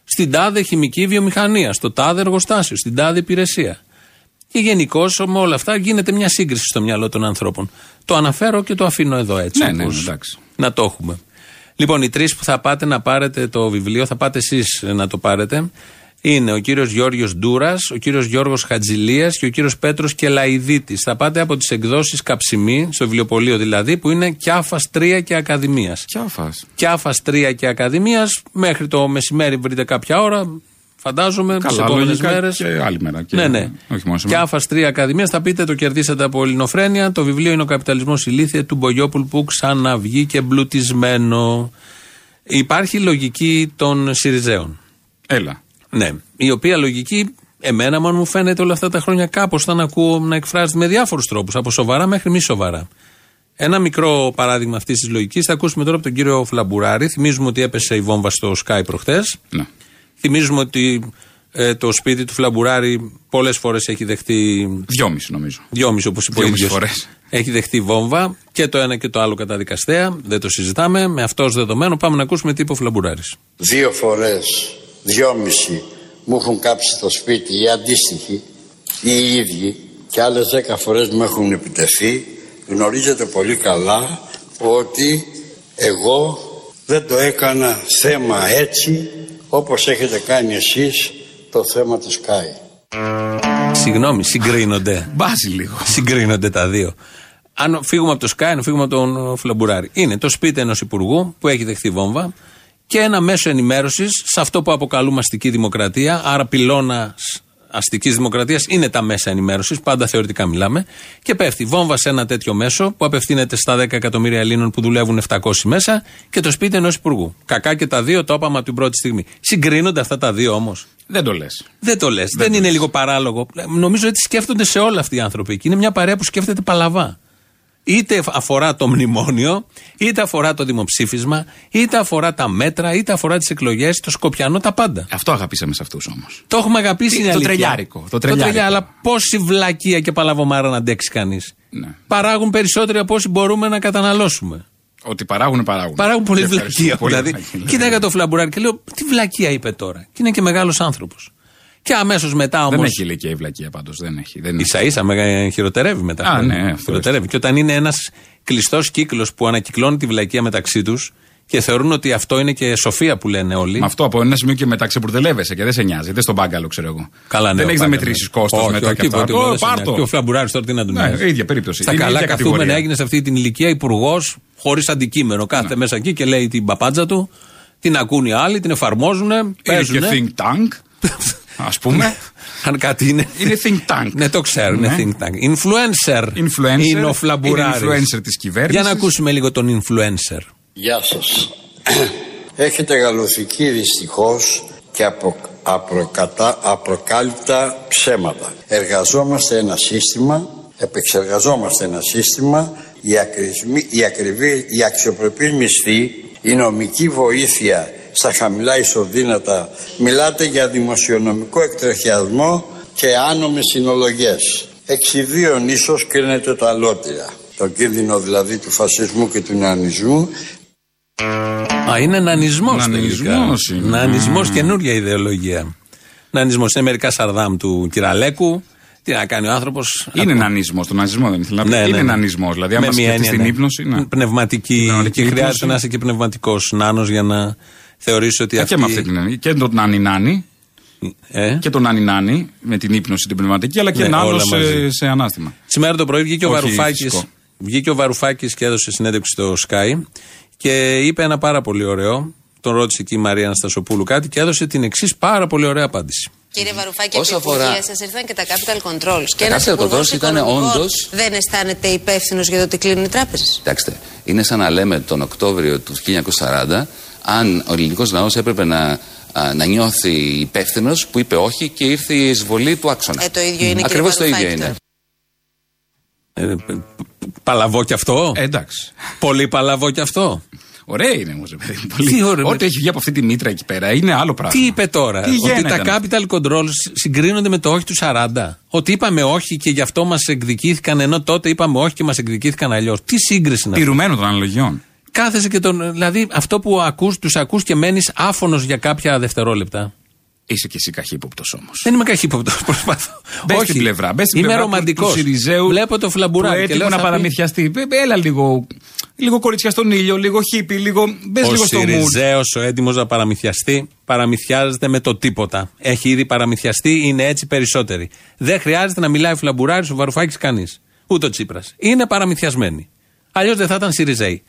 στην τάδε χημική βιομηχανία, στο τάδε εργοστάσιο, στην τάδε υπηρεσία. Και γενικώ με όλα αυτά γίνεται μια σύγκριση στο μυαλό των ανθρώπων. Το αναφέρω και το αφήνω εδώ έτσι. Ναι, ναι, όπως εντάξει. Να το έχουμε. Λοιπόν, οι τρεις που θα πάτε να πάρετε το βιβλίο, θα πάτε εσείς να το πάρετε. Είναι ο κύριος Γιώργος Ντούρας, ο κύριος Γιώργος Χατζηλίας και ο κύριος Πέτρος Κελαϊδίτης. Θα πάτε από τις εκδόσεις Καψιμή, στο βιβλιοπωλείο δηλαδή, που είναι Κιάφας 3 και Ακαδημίας. Κιάφας. Κιάφας 3 και Ακαδημίας, μέχρι το μεσημέρι βρείτε κάποια ώρα. Φαντάζομαι τις Καλά, επόμενες λογικά μέρες. και άλλη μέρα. Και Ναι, ναι. Όχι μόνο σήμερα. Κιάφα 3 Ακαδημίας, θα πείτε, το κερδίσατε από Ελληνοφρένια. Το βιβλίο είναι Ο Καπιταλισμός Ηλίθεια του Μπογιόπουλ που ξαναβγήκε εμπλουτισμένο. Υπάρχει λογική των Σιριζέων. Έλα. Ναι. Η οποία λογική, εμένα μόνο μου φαίνεται όλα αυτά τα χρόνια κάπως όταν ακούω να εκφράζεται με διάφορους τρόπους, από σοβαρά μέχρι μη σοβαρά. Ένα μικρό παράδειγμα αυτής της λογικής θα ακούσουμε τώρα από τον κύριο Φλαμπουράρη. Θυμίζουμε ότι έπεσε η βόμβα στο Sky προχθέ. Ναι. Θυμίζουμε ότι ε, το σπίτι του Φλαμπουράρη πολλές φορές έχει δεχτεί. Δυόμιση νομίζω. Δυόμιση όπως είπε ο Δυόμιση ίδιος. φορές. Έχει δεχτεί βόμβα και το ένα και το άλλο καταδικαστέα. Δεν το συζητάμε. Με αυτό ως δεδομένο πάμε να ακούσουμε τι είπε ο Φλαμπουράρη. δύο φορές, δυόμιση μου έχουν κάψει το σπίτι οι αντίστοιχοι ή οι ίδιοι και άλλες δέκα φορές μου έχουν επιτεθεί γνωρίζετε πολύ καλά ότι εγώ δεν το έκανα θέμα έτσι όπως έχετε κάνει εσείς το θέμα του Sky. Συγγνώμη, συγκρίνονται. Μπάζει λίγο. Συγκρίνονται τα δύο. Αν φύγουμε από το Sky, αν φύγουμε από τον Φλαμπουράρη. Είναι το σπίτι ενός υπουργού που έχει δεχθεί βόμβα και ένα μέσο ενημέρωσης σε αυτό που αποκαλούμε αστική δημοκρατία. Άρα, πυλώνας αστικής δημοκρατίας είναι τα μέσα ενημέρωσης. Πάντα θεωρητικά μιλάμε. Και πέφτει βόμβα σε ένα τέτοιο μέσο που απευθύνεται στα 10 εκατομμύρια Ελλήνων που δουλεύουν 700 μέσα και το σπίτι ενός υπουργού. Κακά και τα δύο, το είπαμε από την πρώτη στιγμή. Συγκρίνονται αυτά τα δύο όμως; Δεν το λες. Δεν το λες. Δεν, είναι λίγο παράλογο. Νομίζω ότι σκέφτονται σε όλα αυτοί οι άνθρωποι. Και είναι μια παρέα που σκέφτεται παλαβά. Είτε αφορά το μνημόνιο, είτε αφορά το δημοψήφισμα, είτε αφορά τα μέτρα, είτε αφορά τις εκλογές, το Σκοπιανό, τα πάντα. Αυτό αγαπήσαμε σε αυτούς όμως. Το έχουμε αγαπήσει Τι- είναι το αλήθεια. τρελιάρικο, το τρελιάρικο. τρελιά, αλλά πόση βλακεία και παλαβομάρα να αντέξει κανείς. Ναι. Παράγουν περισσότεροι από όσοι μπορούμε να καταναλώσουμε. Ότι παράγουν, παράγουν. Παράγουν πολύ Και ευχαριστώ βλακεία. πολύ, δηλαδή, Βαγγέλη. κοίταγα το φλαμπουράρι και λέω, τι βλακεία είπε τώρα. Και είναι και μεγάλος άνθρωπος. Και αμέσως μετά όμω. Δεν έχει ηλικία η βλακεία πάντως. Δεν έχει. Δεν σα ίσα με χειροτερεύει μετά. Α, ναι, αυτό χειροτερεύει. Και όταν είναι ένας κλειστός κύκλος που ανακυκλώνει τη βλακεία μεταξύ τους και θεωρούν ότι αυτό είναι και σοφία που λένε όλοι. Με αυτό από ένα σημείο και μετά ξεπουρτελεύεσαι και δεν σε νοιάζει. Δεν στον μπάγκαλο, ξέρω εγώ. Καλά, ναι, δεν ο έχεις να Πάγκαλος. μετρήσεις κόστος Όχι, μετά όχι, και αυτά. τίποτε, Ω, δεν σε πάρ' νοιάζει. το. Και ο Φλαμπουράρης τώρα τι να του Ναι, νοιάζει. ίδια περίπτωση. Στα Είναι καλά ίδια καθούμενα κατηγορία. έγινε σε αυτή την ηλικία υπουργός χωρίς αντικείμενο. Κάθεται μέσα εκεί και λέει την παπάντζα του, την ακούν οι άλλοι, την εφαρμόζουν. Είναι και Παίζουν. think tank. *laughs* Α πούμε. Αν κάτι είναι. Είναι think tank. Ναι, το ξέρω, είναι Ναι. think tank. Influencer. Influencer. Είναι ο Φλαμπουράρης. Είναι influencer της κυβέρνησης. Για να ακούσουμε λίγο τον influencer. Γεια σας. *clears throat* Έχετε γαλοθική δυστυχώς και απο, απροκατά, απροκάλυπτα ψέματα. Εργαζόμαστε ένα σύστημα, επεξεργαζόμαστε ένα σύστημα, η, ακρισμη- η, ακριβή, η αξιοπρεπή μισθή, η νομική βοήθεια στα χαμηλά ισοδύνατα. Μιλάτε για δημοσιονομικό εκτροχιασμό και άνομες συνολογές. Εξιδίων ίσως κρίνεται το αλότυρα. Το κίνδυνο δηλαδή του φασισμού και του νεανισμού Α, είναι νανισμός τελικά. Νανισμός είναι. Νανισμός, καινούρια ιδεολογία. Νανισμός. Είναι μερικά σαρδάμ του Κυραλέκου. Τι να κάνει ο άνθρωπος. Είναι νανισμός. Το νανισμό δεν ήθελα να πει. Ναι, ναι, είναι ναι. νανισμός. Δηλαδή, Με άμα μία σκεφτείς έννοια, την ναι. ύπνοση. Ναι. Πνευματική. Πνευματική Και χρειάζεται ύπνοση. να είσαι και πνευματικός νάνος για να θεωρήσει ότι Α, αυτή. Και με αυτή την έννοια. Και τον νάνι νάνι. Ε; Και τον νάνι νάνι με την ύπνοση την πνευματική, αλλά και Ναι, ένα άλλο όλα μαζί. σε, σε ανάστημα. Σήμερα το πρωί βγήκε ο Όχι Βαρουφάκη. φυσικό. Βγήκε ο Βαρουφάκης και έδωσε συνέντευξη στο Sky και είπε ένα πάρα πολύ ωραίο. Τον ρώτησε εκεί η Μαρία Αναστασοπούλου κάτι και έδωσε την εξής πάρα πολύ ωραία απάντηση. Κύριε Βαρουφάκη, Όσο από αφορά- υπουργεία σα ήρθαν και τα capital controls. Και Τα ένας capital υπουργός controls ήταν οικονομικών όντως- Δεν αισθάνεται υπεύθυνος για το ότι κλείνουν οι τράπεζες. Κοιτάξτε, είναι σαν να λέμε τον Οκτώβριο του 1940 αν ο ελληνικός λαός έπρεπε να, α, να νιώθει υπεύθυνος που είπε όχι και ήρθε η εισβολή του άξονα. Ε, το ίδιο είναι, κύριε Ακριβώς το ίδιο Βαρουφάκη, είναι. τώρα. Ε, π- π- παλαβό κι αυτό. Ε, εντάξει. Πολύ παλαβό κι αυτό. Ωραία είναι όμως, παιδί μου. Πολύ. Τι ωραίο, Ό,τι με- έχει βγει από αυτή τη μήτρα εκεί πέρα είναι άλλο πράγμα. Τι είπε τώρα, Τι Ότι γέννα τα ήταν capital controls συγκρίνονται με το όχι του 40. Ότι είπαμε όχι και γι' αυτό μας εκδικήθηκαν, ενώ τότε είπαμε όχι και μας εκδικήθηκαν αλλιώς. Τι σύγκριση είναι αυτή; Τηρουμένο των αναλογιών. Κάθεσαι και τον. Δηλαδή αυτό που ακούς, τους ακούς και μένεις άφωνος για κάποια δευτερόλεπτα. Είσαι και εσύ καχύποπτος όμως. Δεν είμαι καχύποπτος, *laughs* προσπαθώ. Μπες Όχι. στην πλευρά. Μπες στην είμαι πλευρά του- ρομαντικός. Του Συριζέου. Βλέπω το φλαμπουράκι. Που και έτοιμο λέω, να θα πει- παραμυθιαστεί. Ε, Έλα λίγο. Λίγο κοριτσιά στον ήλιο, λίγο χίπι, λίγο. Μπες Ο λίγο στο mood. Σιριζέος, ο έτοιμος να παραμυθιαστεί, παραμυθιάζεται με το τίποτα. Έχει ήδη παραμυθιαστεί, είναι έτσι περισσότεροι. Δεν χρειάζεται να μιλάει ο Φλαμπουράρης, ο Βαρουφάκης, κανείς. Ούτε ο Τσίπρας. Είναι παραμυθιασμένοι. Αλλιώς δεν θα ήταν Σιριζέοι.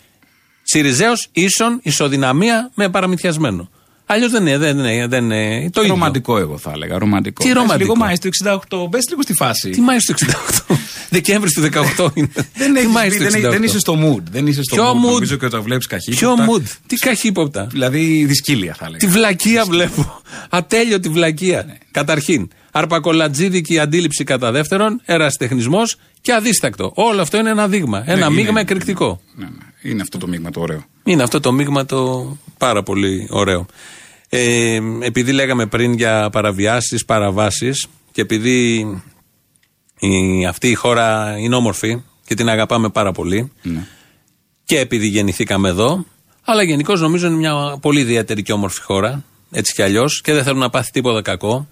Σιριζέος ίσον ισοδυναμία με παραμυθιασμένο. Αλλιώς δεν είναι, δεν είναι, δεν είναι το ίδιο. Ρομαντικό, εγώ θα έλεγα. Ρομαντικό. Τι Πες ρομαντικό; Λίγο Μάης του 68. Μπε λίγο στη φάση. Τι Μάιο του 68. *laughs* Δεκέμβρη του 18 είναι. *laughs* Δεν, Τι έχεις Μάης μπει, του δεν, 68. δεν είσαι στο mood. Δεν είσαι στο Ποιο mood. mood? Νομίζω και όταν βλέπεις Ποιο καχύποπτα. mood, τι καχύποπτα; Δηλαδή δυσκύλια θα Τη έλεγα. βλακεία βλέπω. Ατέλειωτη βλακεία. Καταρχήν, αρπακολατζίδικη αντίληψη κατά δεύτερον, ερασιτεχνισμός και αδίστακτο. Όλο αυτό είναι ένα δείγμα. Ένα Ναι, μείγμα είναι. εκρηκτικό. Ναι, ναι. Είναι αυτό το μείγμα το ωραίο. Είναι αυτό το μείγμα το πάρα πολύ ωραίο. Ε, επειδή λέγαμε πριν για παραβιάσεις, παραβάσεις και επειδή η, αυτή η χώρα είναι όμορφη και την αγαπάμε πάρα πολύ Ναι. και επειδή γεννηθήκαμε εδώ, αλλά γενικώς νομίζω είναι μια πολύ ιδιαίτερη και όμορφη χώρα, έτσι κι αλλιώς, και δεν θέλω να πάθει τίποτα κακό.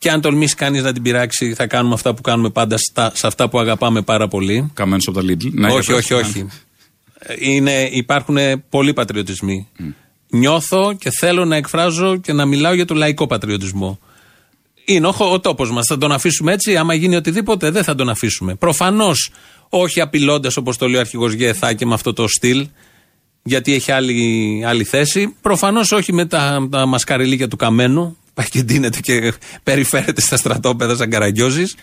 Και αν τολμήσει κανείς να την πειράξει, θα κάνουμε αυτά που κάνουμε πάντα στα, σε αυτά που αγαπάμε πάρα πολύ. Καμένο από τα Lidl. Ναι, όχι, για όχι, πες. όχι. Είναι, υπάρχουν πολλοί πατριωτισμοί. Νιώθω και θέλω να εκφράζω και να μιλάω για το λαϊκό πατριωτισμό. Είναι ο, ο τόπος μας. Θα τον αφήσουμε έτσι. Άμα γίνει οτιδήποτε, δεν θα τον αφήσουμε. Προφανώς όχι απειλώντας, όπως το λέει ο αρχηγός Γεθά και με αυτό το στυλ, γιατί έχει άλλη, άλλη θέση. Προφανώς όχι με τα, τα μασκαριλίκια του καμένου. Πάει και ντύνεται και περιφέρεται στα στρατόπεδα σαν καραγκιόζης.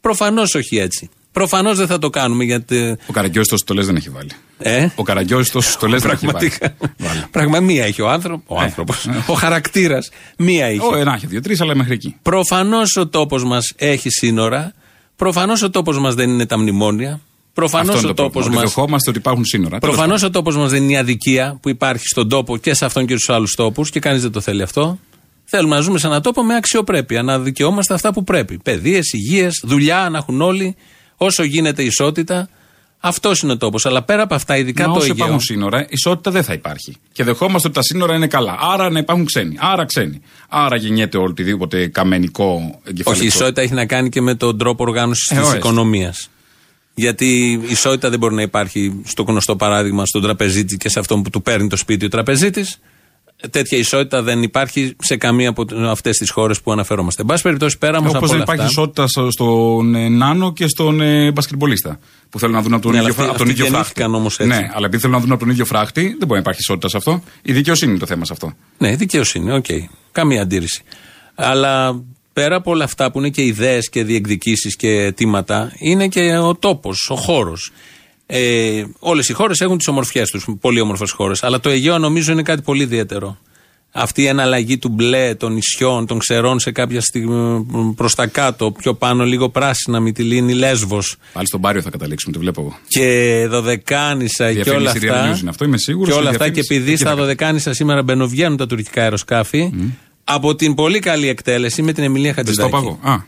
Προφανώς όχι έτσι. Προφανώς δεν θα το κάνουμε γιατί. Ο Καραγκιόζης τόσες στολές δεν έχει βάλει. Ε; Ο Καραγκιόζης τόσες στολές δεν έχει βάλει. Πραγματικά. Βάλε. Πράγμα μία έχει ο άνθρωπο. Ο, Ε, άνθρωπος. ε. ο χαρακτήρας. Μία έχει. Ω, ένα έχει δύο-τρει, αλλά μέχρι εκεί. Προφανώς ο τόπος μας έχει σύνορα. Προφανώς ο τόπος μας δεν είναι τα μνημόνια. Προφανώς Αυτό είναι ο το τόπος πρόβλημα. μα. Ότι δεχόμαστε ότι υπάρχουν σύνορα. Τέλος Προφανώς ο τόπος μας δεν είναι η αδικία που υπάρχει στον τόπο και σε αυτόν και στους άλλους τόπους και κανείς δεν το θέλει αυτό. Θέλουμε να ζούμε σε έναν τόπο με αξιοπρέπεια, να δικαιόμαστε αυτά που πρέπει. Παιδείες, υγείε, δουλειά να έχουν όλοι, όσο γίνεται ισότητα. Αυτός είναι ο τόπος. Αλλά πέρα από αυτά, ειδικά Μα το όσο Αιγαίο. υπάρχουν σύνορα, ισότητα δεν θα υπάρχει. Και δεχόμαστε ότι τα σύνορα είναι καλά. Άρα να υπάρχουν ξένοι. Άρα ξένοι. Άρα γεννιέται οτιδήποτε καμενικό εγκεφαλικό. Όχι, η ισότητα έχει να κάνει και με τον τρόπο οργάνωσης Ε, της ορίστε. οικονομίας. Γιατί η ισότητα δεν μπορεί να υπάρχει στο γνωστό παράδειγμα στον τραπεζίτη και σε αυτόν που του παίρνει το σπίτι ο τραπεζίτης. Τέτοια ισότητα δεν υπάρχει σε καμία από αυτές τις χώρες που αναφερόμαστε. Εν πάση περιπτώσει, πέρα όμω από Όπως δεν όλα υπάρχει αυτά. ισότητα στο- στον ε, Νάνο και στον ε, μπασκετμπολίστα. Που θέλουν να δουν από τον Ναι, αλλά ίδιο, αυτοί- από τον αυτοί ίδιο φράχτη. γεννήθηκαν όμως έτσι. Ναι, αλλά επειδή θέλουν να δουν από τον ίδιο φράχτη, δεν μπορεί να υπάρχει ισότητα σε αυτό. Η δικαιοσύνη είναι το θέμα σε αυτό. Ναι, δικαιοσύνη, οκ. Καμία αντίρρηση. Αλλά πέρα από όλα αυτά που είναι και ιδέες και διεκδικήσεις και αιτήματα, είναι και ο τόπος, ο χώρος. Ε, Όλες οι χώρες έχουν τις ομορφιές τους, πολύ όμορφες χώρες. Αλλά το Αιγαίο νομίζω είναι κάτι πολύ ιδιαίτερο. Αυτή η εναλλαγή του μπλε των νησιών, των ξερών σε κάποια στιγμή προς τα κάτω, πιο πάνω λίγο πράσινα, Μυτιλίνη, Λέσβος Πάλι στον Πάριο θα καταλήξουμε, το βλέπω εγώ. και Δωδεκάνησα και όλα Διαφήμιση Real αυτά. News είναι αυτό, είμαι σίγουρος, Και όλα η αυτά και διαφήμιση επειδή εκεί στα θα κάνει. Δωδεκάνησα σήμερα μπαινοβγαίνουν τα τουρκικά αεροσκάφη, από την πολύ καλή εκτέλεση με την Εμιλία Δεν στο είπα Χατζηδάκη.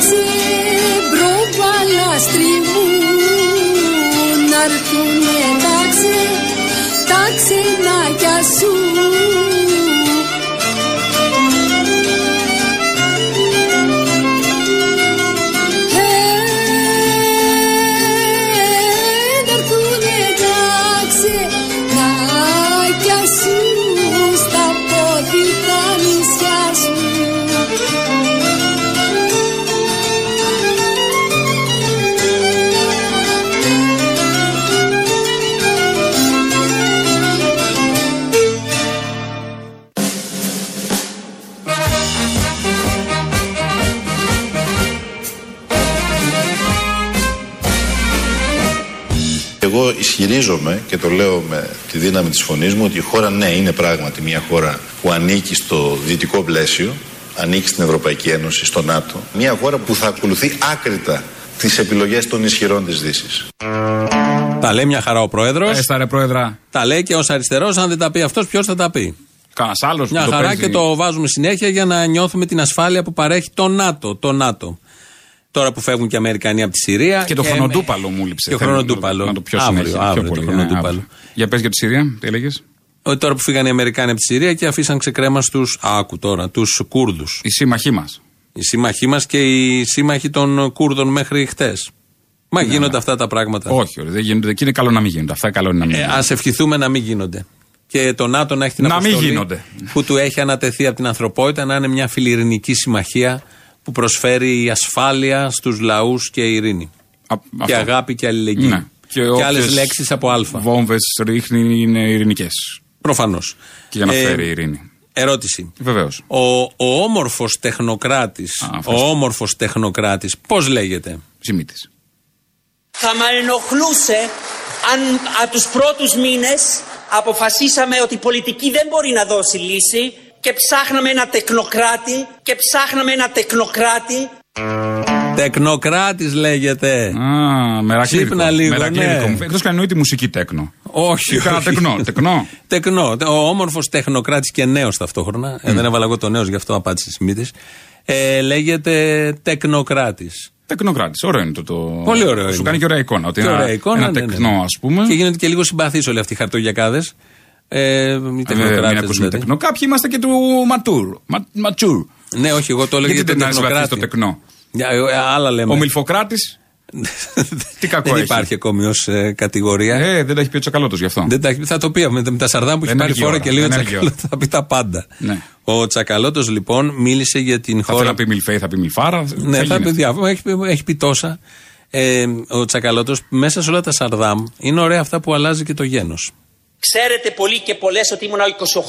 Τα ξεμπροβαλάστρι μου Να'ρθουνε τα ξε, τα ξενάκια σου ισχυρίζομαι και το λέω με τη δύναμη της φωνής μου ότι η χώρα ναι είναι πράγματι μια χώρα που ανήκει στο δυτικό πλαίσιο, ανήκει στην Ευρωπαϊκή Ένωση, στο ΝΑΤΟ. Μια χώρα που θα ακολουθεί άκρητα τις επιλογές των ισχυρών της Δύσης. Τα λέει μια χαρά ο πρόεδρος. Έστα ρε πρόεδρα. Τα λέει και ως αριστερός. Αν δεν τα πει αυτός, ποιος θα τα πει; Κανένας άλλος Μια χαρά και το βάζουμε συνέχεια για να νιώθουμε την ασφάλεια που παρέχει το ΝΑΤΟ. Το ΝΑΤΟ. Τώρα που φεύγουν και οι Αμερικανοί από τη Συρία. Και το χρονοτούπαλο μου λείψε. Και ο Θέλω χρονοτούπαλο. Να το πιο Αύριο, συνέχεια. αύριο πιο το πολύ. χρονοτούπαλο. αύριο. Για πες για τη Συρία, τι έλεγες; Ότι τώρα που φύγανε οι Αμερικάνοι από τη Συρία και αφήσαν ξεκρέμας στου. Άκου τώρα, τους Κούρδους. Οι σύμμαχοί μας. Οι σύμμαχοί μας και οι σύμμαχοι των Κούρδων μέχρι χτες. Μα γίνονται αυτά τα πράγματα. Ναι, Όχι, ωραία, δεν γίνονται. Και είναι καλό να μην γίνονται. Αυτά καλό είναι να μην Ε, γίνονται. Α ευχηθούμε να μην γίνονται. Και το ΝΑΤΟ να έχει την Να μην αποστολή γίνονται. που του έχει ανατεθεί από την ανθρωπότητα να είναι μια φιλιρινική συμμαχία που προσφέρει ασφάλεια στους λαούς και ειρήνη. Α- Και αυτό. αγάπη και αλληλεγγύη. Ναι. Και, όποιες άλλες λέξεις από α. Βόμβες ρίχνει είναι ειρηνικές. Προφανώς. Και για να Ε, φέρει ειρήνη. Ερώτηση. Βεβαίως. Ο, ο όμορφος τεχνοκράτης, Α, ο ευχαριστώ. όμορφος τεχνοκράτης, πώς λέγεται; Ζημίτης. Θα με ενοχλούσε αν από τους πρώτους μήνες αποφασίσαμε ότι η πολιτική δεν μπορεί να δώσει λύση και ψάχναμε ένα τεκνοκράτη και ψάχναμε ένα τεκνοκράτη Τεκνοκράτης λέγεται. Α, μερακλήδικο. Ξύπνα λίγο, Μερακλήδικο. ναι. Εκτός και αν εννοεί τη μουσική τέκνο. Όχι, Κάνα όχι. τεκνό. Τεκνό. Τεκνό. Ο όμορφος τεχνοκράτης και νέος ταυτόχρονα. Ε, δεν έβαλα εγώ το νέος, γι' αυτό απάντησε Σιμίτη. Ε, λέγεται τεκνοκράτη. Τεκνοκράτη. Ωραίο είναι το. το... Πολύ ωραίο Σου είναι. κάνει και ωραία εικόνα. Ότι Και ένα, ωραία εικόνα, ένα ναι, ναι, τεκνό, ναι. ας πούμε. Και γίνονται και λίγο συμπαθεί όλοι αυτοί οι χαρτογιακάδες. Ε, οι Ε, Μην τεχνοκράτες. ακούσουμε δηλαδή. τεκνό. Κάποιοι είμαστε και του ματούρ. Μα, ματσούρ. Ναι, όχι, εγώ το έλεγα Γιατί για δεν τον να συμπαθεί τεχνοκράτη. το τεκνό. Για, ε, άλλα λέμε. Ο Μιλφοκράτης. *laughs* Τι κακό δεν έχει. υπάρχει ακόμη ως κατηγορία. Ε, δεν τα έχει πει ο τσακαλώτο γι' αυτό. Δεν τα, θα το πει με, με τα σαρδάμ που έχει Δεν πάρει αργεί φορά ώρα, και λέει ο δεν αργεί Τσακαλώτο θα πει τα πάντα. Ναι. Ο Τσακαλώτος λοιπόν μίλησε για την Θα θέλει χώρα. να πει Μιλφέη, θα πει Μιλφάρα. Ναι, θα γίνει. πει διάφορα. Έχει, πει- έχει πει τόσα. Ε, ο Τσακαλώτος μέσα σε όλα τα σαρδάμ είναι ωραία αυτά που αλλάζει και το γένος. Ξέρετε πολύ και πολλές ότι ήμουνα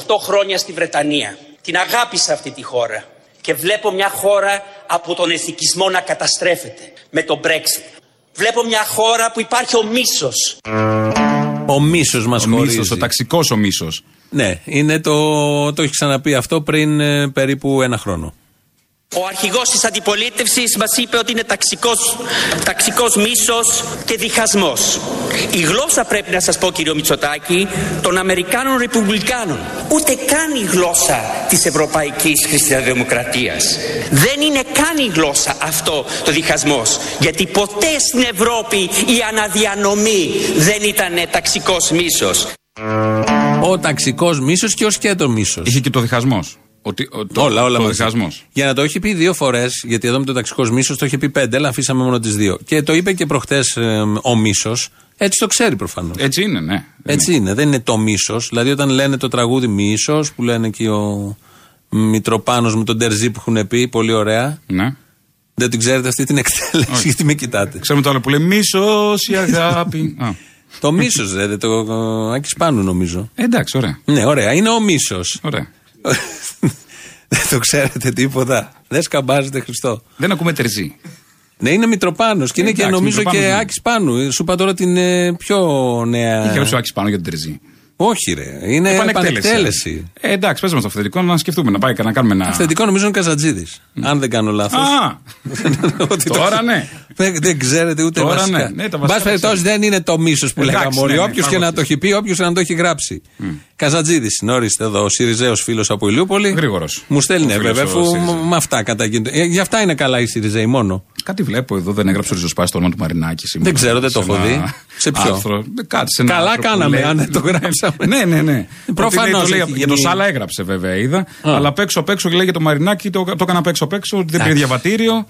28 χρόνια στη Βρετανία. Την αγάπησα αυτή τη χώρα. Και βλέπω μια χώρα από τον εθικισμό να καταστρέφεται με το Brexit. Βλέπω μια χώρα που υπάρχει ο μίσος. Ο μίσος μας Ο χωρίζει. μίσο, ο ταξικός ο μίσος. Ναι, είναι το, το έχει ξαναπεί αυτό πριν ε, περίπου ένα χρόνο. Ο αρχηγός της αντιπολίτευσης μας είπε ότι είναι ταξικός, ταξικός μίσος και διχασμός. Η γλώσσα πρέπει να σας πω κύριο Μητσοτάκη των Αμερικάνων Ρεπουμπλικάνων. Ούτε καν η γλώσσα της Ευρωπαϊκής Χριστιανοδημοκρατίας. Δεν είναι καν η γλώσσα αυτό το διχασμός. Γιατί ποτέ στην Ευρώπη η αναδιανομή δεν ήταν ταξικός μίσος. Ο ταξικός μίσος και ο σκέτο μίσος. Είχε και το διχασμός. Ότι, ο- το, όλα, όλα το μαζί. διχασμός. Για να το έχει πει δύο φορές, γιατί εδώ με το ταξικό μίσος το είχε πει πέντε, αλλά αφήσαμε μόνο τις δύο. Και το είπε και προχτές ο μίσος. Έτσι το ξέρει προφανώς. Έτσι είναι, ναι. Έτσι είναι, δεν είναι το μίσος. Δηλαδή, όταν λένε το τραγούδι Μίσος, που λένε και ο Μητροπάνος με τον Τερζή που έχουν πει, πολύ ωραία. Ναι. Δεν την ξέρετε αυτή την εκτέλεση, γιατί με κοιτάτε. Ξέρουμε το άλλο που λέει Μίσος η αγάπη. *laughs* Α. το μίσος, δεν το Άκης Πάνου νομίζω. Ε, εντάξει, ωραία. Ναι, ωραία, είναι ο μίσος. ωραία. *laughs* το ξέρετε τίποτα. Δεν σκαμπάζετε Χριστό. Δεν ακούμε τερζή. Ναι, είναι Μητροπάνος και είναι και Εντάξει, νομίζω και Μητροπάνος, ναι. Άκης Πάνου. Σου είπα τώρα την ε, πιο νέα. Είχε ρίξει ο Άκης πάνω για την τερζή. Όχι, ρε. Είναι επανεκτέλεση. Ε, εντάξει, πες μας το αυθεντικό να σκεφτούμε, να πάει να κάνουμε ένα. Αυθεντικό νομίζω είναι Καζατζίδη. Αν δεν κάνω λάθος. Α! *laughs* Τώρα ναι. Δεν, δεν ξέρετε ούτε Τώρα βασικά. ναι. Ναι, τα βασικά Μπας τα περιπτώσει ξέρω. δεν είναι το μίσος που Εντάξει, λέγαμε όλοι. ναι, ναι, Όποιος και πράγματι. να το έχει πει, όποιος να το έχει γράψει. Καζατζίδη είναι, ορίστε εδώ, ο Σιριζέος φίλος από Ηλιούπολη. Γρήγορος. Μου στέλνει, Ο φίλος βέβαια, ο αφού Σιριζέος. με αυτά καταγίνονται. Ε, Γι' αυτά είναι καλά οι Σιριζέοι μόνο. Κάτι βλέπω εδώ, δεν έγραψε ο Ριζοσπάσης το όνομα του Μαρινάκη σήμερα. Δεν ξέρω, δεν το Σε έχω ένα δει. Σε ποιο; Άρθρο. Ε, Κάτι σε ένα Καλά άρθρο που κάναμε, λέει- αν δεν το γράψαμε. ναι, ναι, ναι. Προφανώς Ότι λέει, το λέει, έχει για το γίνει- Σάλα έγραψε βέβαια, είδα. Αλλά απ' έξω απ' έξω λέει για το Μαρινάκη, το, το έκανα απ' έξω απ' έξω, ότι δεν πήρε Εντάξει. διαβατήριο.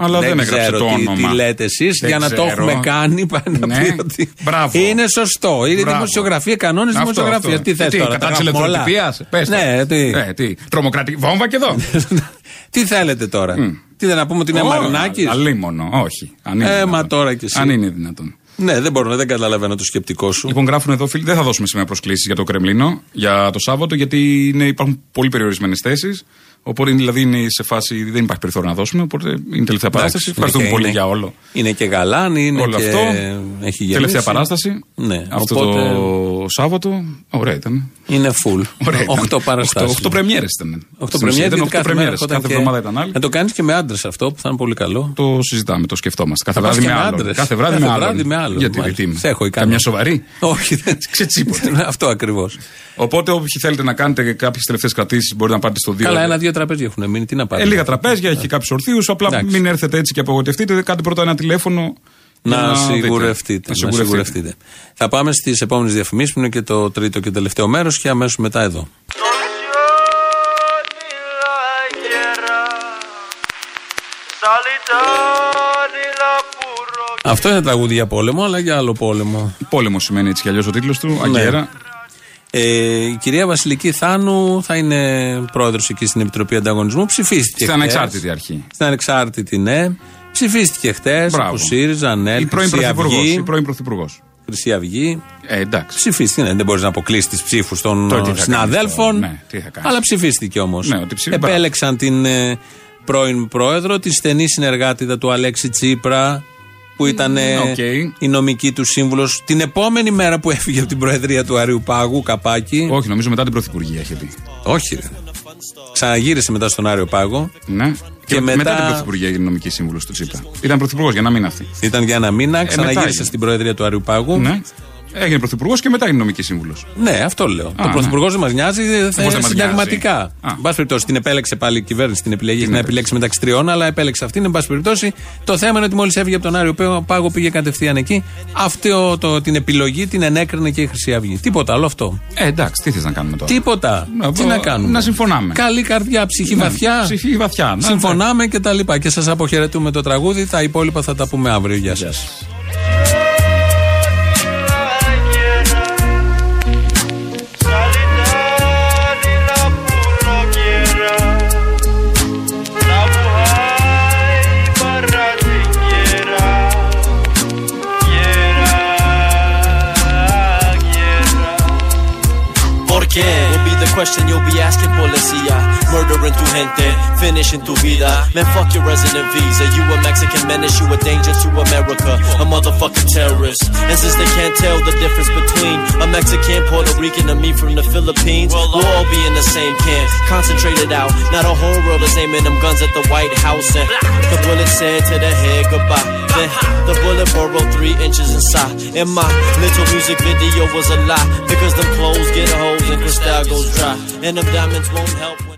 Αλλά δεν, έγραψε ξέρω το τι, όνομα. τι λέτε εσείς Δεν για να το ξέρω. έχουμε κάνει. *laughs* Πάει να Ναι. πει ότι Μπράβο. είναι σωστό. Είναι Μπράβο. δημοσιογραφία, κανόνες Αυτό, δημοσιογραφίας. αυτό. Τι θες τι, τώρα, κατά τα τη γράφουμε όλα; ελευθεροτυπία. Πες το. Ναι, τι. Ε, τι. Τρομοκρατική βόμβα και εδώ. *laughs* τι θέλετε τώρα; Τι δεν να πούμε ότι είναι Ω, Μαρινάκης; Αλίμονο, όχι. Αν είναι Ε, μα δυνατόν. τώρα κι εσύ. Αν είναι δυνατόν. Ναι, δεν μπορώ, δεν καταλαβαίνω το σκεπτικό σου. Λοιπόν, γράφουν εδώ φίλοι, δεν θα δώσουμε σήμερα προσκλήσεις για το Κρεμλίνο για το Σάββατο, γιατί είναι, υπάρχουν πολύ περιορισμένες θέσεις. Οπότε δηλαδή είναι σε φάση, δεν υπάρχει περιθώριο να δώσουμε. Οπότε είναι τελευταία παράσταση. Εντάξει, Ευχαριστούμε είναι πολύ και- για όλο. Είναι και γαλάνη, είναι Όλο και αυτό. έχει γεμίσει. Τελευταία παράσταση. Ναι, Αυτό οπότε το Σάββατο. Ωραία ήταν. είναι full. Ωραία ήταν. Οχτώ παραστάσεις. Οχτώ πρεμιέρες ήταν. Οχτώ Στην ουσία πρεμιέρες, ήταν γιατί οχτώ κάθε μέρα πρεμιέρες. ερχόταν Κάθε και- εβδομάδα ήταν άλλη. Να το κάνεις και με άντρες αυτό που θα είναι πολύ καλό. Το συζητάμε, το σκεφτόμαστε. Κάθε Θα πας βράδυ και με με άλλον. άντρες. Κάθε βράδυ Κάθε με βράδυ άλλον. με άλλον, Γιατί μάλιστα. τι μου. Σε έχω ικανό. Καμιά σοβαρή; Όχι, δεν Ξετσίποτε. *laughs* Αυτό ακριβώς. Οπότε, όποιοι θέλετε να κάνετε κάποιες τελευταίες κρατήσεις, μπορείτε να πάτε στο 2. Καλά, ένα-δύο τραπέζια έχουν μείνει. Τι να πάρει; Ε, λίγα τραπέζια, έχει και κάποιους ορθίους. Απλά Εντάξει. μην έρθετε έτσι και απογοητευτείτε. Κάντε πρώτα ένα τηλέφωνο. για Να δείτε. σιγουρευτείτε. Να Να σιγουρευτείτε. Θα πάμε στις επόμενες διαφημίσεις που είναι και το τρίτο και τελευταίο μέρος και αμέσως μετά εδώ. Αυτό είναι τραγούδι για πόλεμο, αλλά για άλλο πόλεμο. Πόλεμο σημαίνει έτσι κι αλλιώς ο τίτλος του. Ναι. Αγγέρα. Ε, η κυρία Βασιλική Θάνου θα είναι πρόεδρος εκεί στην Επιτροπή Ανταγωνισμού. Ψηφίστηκε. Στην χτες. ανεξάρτητη αρχή. Στην ανεξάρτητη, ναι. Ψηφίστηκε χτε Μπράβο. από ΣΥΡΙΖΑ, ΑΝΕΛ, Η πρώην Χρυσή πρωθυπουργός. Αυγή. Η πρώην πρωθυπουργός. Χρυσή Αυγή. Ε, εντάξει. Ψηφίστηκε, ναι, δεν μπορείς να αποκλείσεις τις ψήφους των Τώρα τι θα συναδέλφων. κάνεις τώρα, ναι, τι θα κάνεις. αλλά ψηφίστηκε όμως. Ναι, ότι ψη- Επέλεξαν την ε, πρώην πρόεδρο, τη στενή συνεργάτιδα του Αλέξη Τσίπρα, που ήταν ε, οκ. η νομική του σύμβουλος την επόμενη μέρα που έφυγε από την προεδρία του Αριού Πάγου, καπάκι. Όχι, νομίζω μετά την πρωθυπουργία είχε πει. Όχι, ρε. Ξαναγύρισε μετά στον Άριο Πάγο. Ναι. Και, μετά- μετά... την πρωθυπουργία έγινε νομική σύμβουλος του Τσίπρα. Ήταν πρωθυπουργός για να μην αυτή. Ήταν για ένα μήνα, ξαναγύρισε έγινε. στην προεδρία του Αριού Πάγου. Ναι. Έγινε πρωθυπουργός και μετά έγινε νομική σύμβουλος. Ναι, αυτό λέω. το ναι. πρωθυπουργός δεν μας νοιάζει, θα δεν είναι μας συνταγματικά. νοιάζει. Α. Εν πάση περιπτώσει, την επέλεξε πάλι η κυβέρνηση την επιλογή. Έχει να επέλεξε. επιλέξει μεταξύ τριών, αλλά επέλεξε αυτήν. Εν πάση περιπτώσει, το θέμα είναι ότι μόλις έφυγε από τον Άριο Πάγο πήγε κατευθείαν εκεί. Αυτό το, την επιλογή την ενέκρινε και η Χρυσή Αυγή. Τίποτα άλλο αυτό. Ε, εντάξει, τι θες να κάνουμε τώρα; Τίποτα. Να Τι πω- να κάνουμε; να συμφωνάμε. Καλή καρδιά, ψυχή Ναι, βαθιά. ψυχή βαθιά, ναι, Συμφωνάμε και τα λοιπά. Και σας αποχαιρετούμε το τραγούδι. Τα υπόλοιπα θα τα πούμε αύριο. Γεια σας. Question you'll be asking policía. Murdering tu gente, finishing tu vida. Man, fuck your resident visa. You a Mexican menace, you a danger to America. A motherfucking terrorist. And since they can't tell the difference between a Mexican, Puerto Rican, and me from the Philippines, we'll all uh, be in the same camp. Concentrated out. Now the whole world is aiming them guns at the White House. And the bullet said to the head goodbye. Then the bullet burrowed three inches inside. And my little music video was a lie. Because them clothes get holes and crystal goes dry. And them diamonds won't help.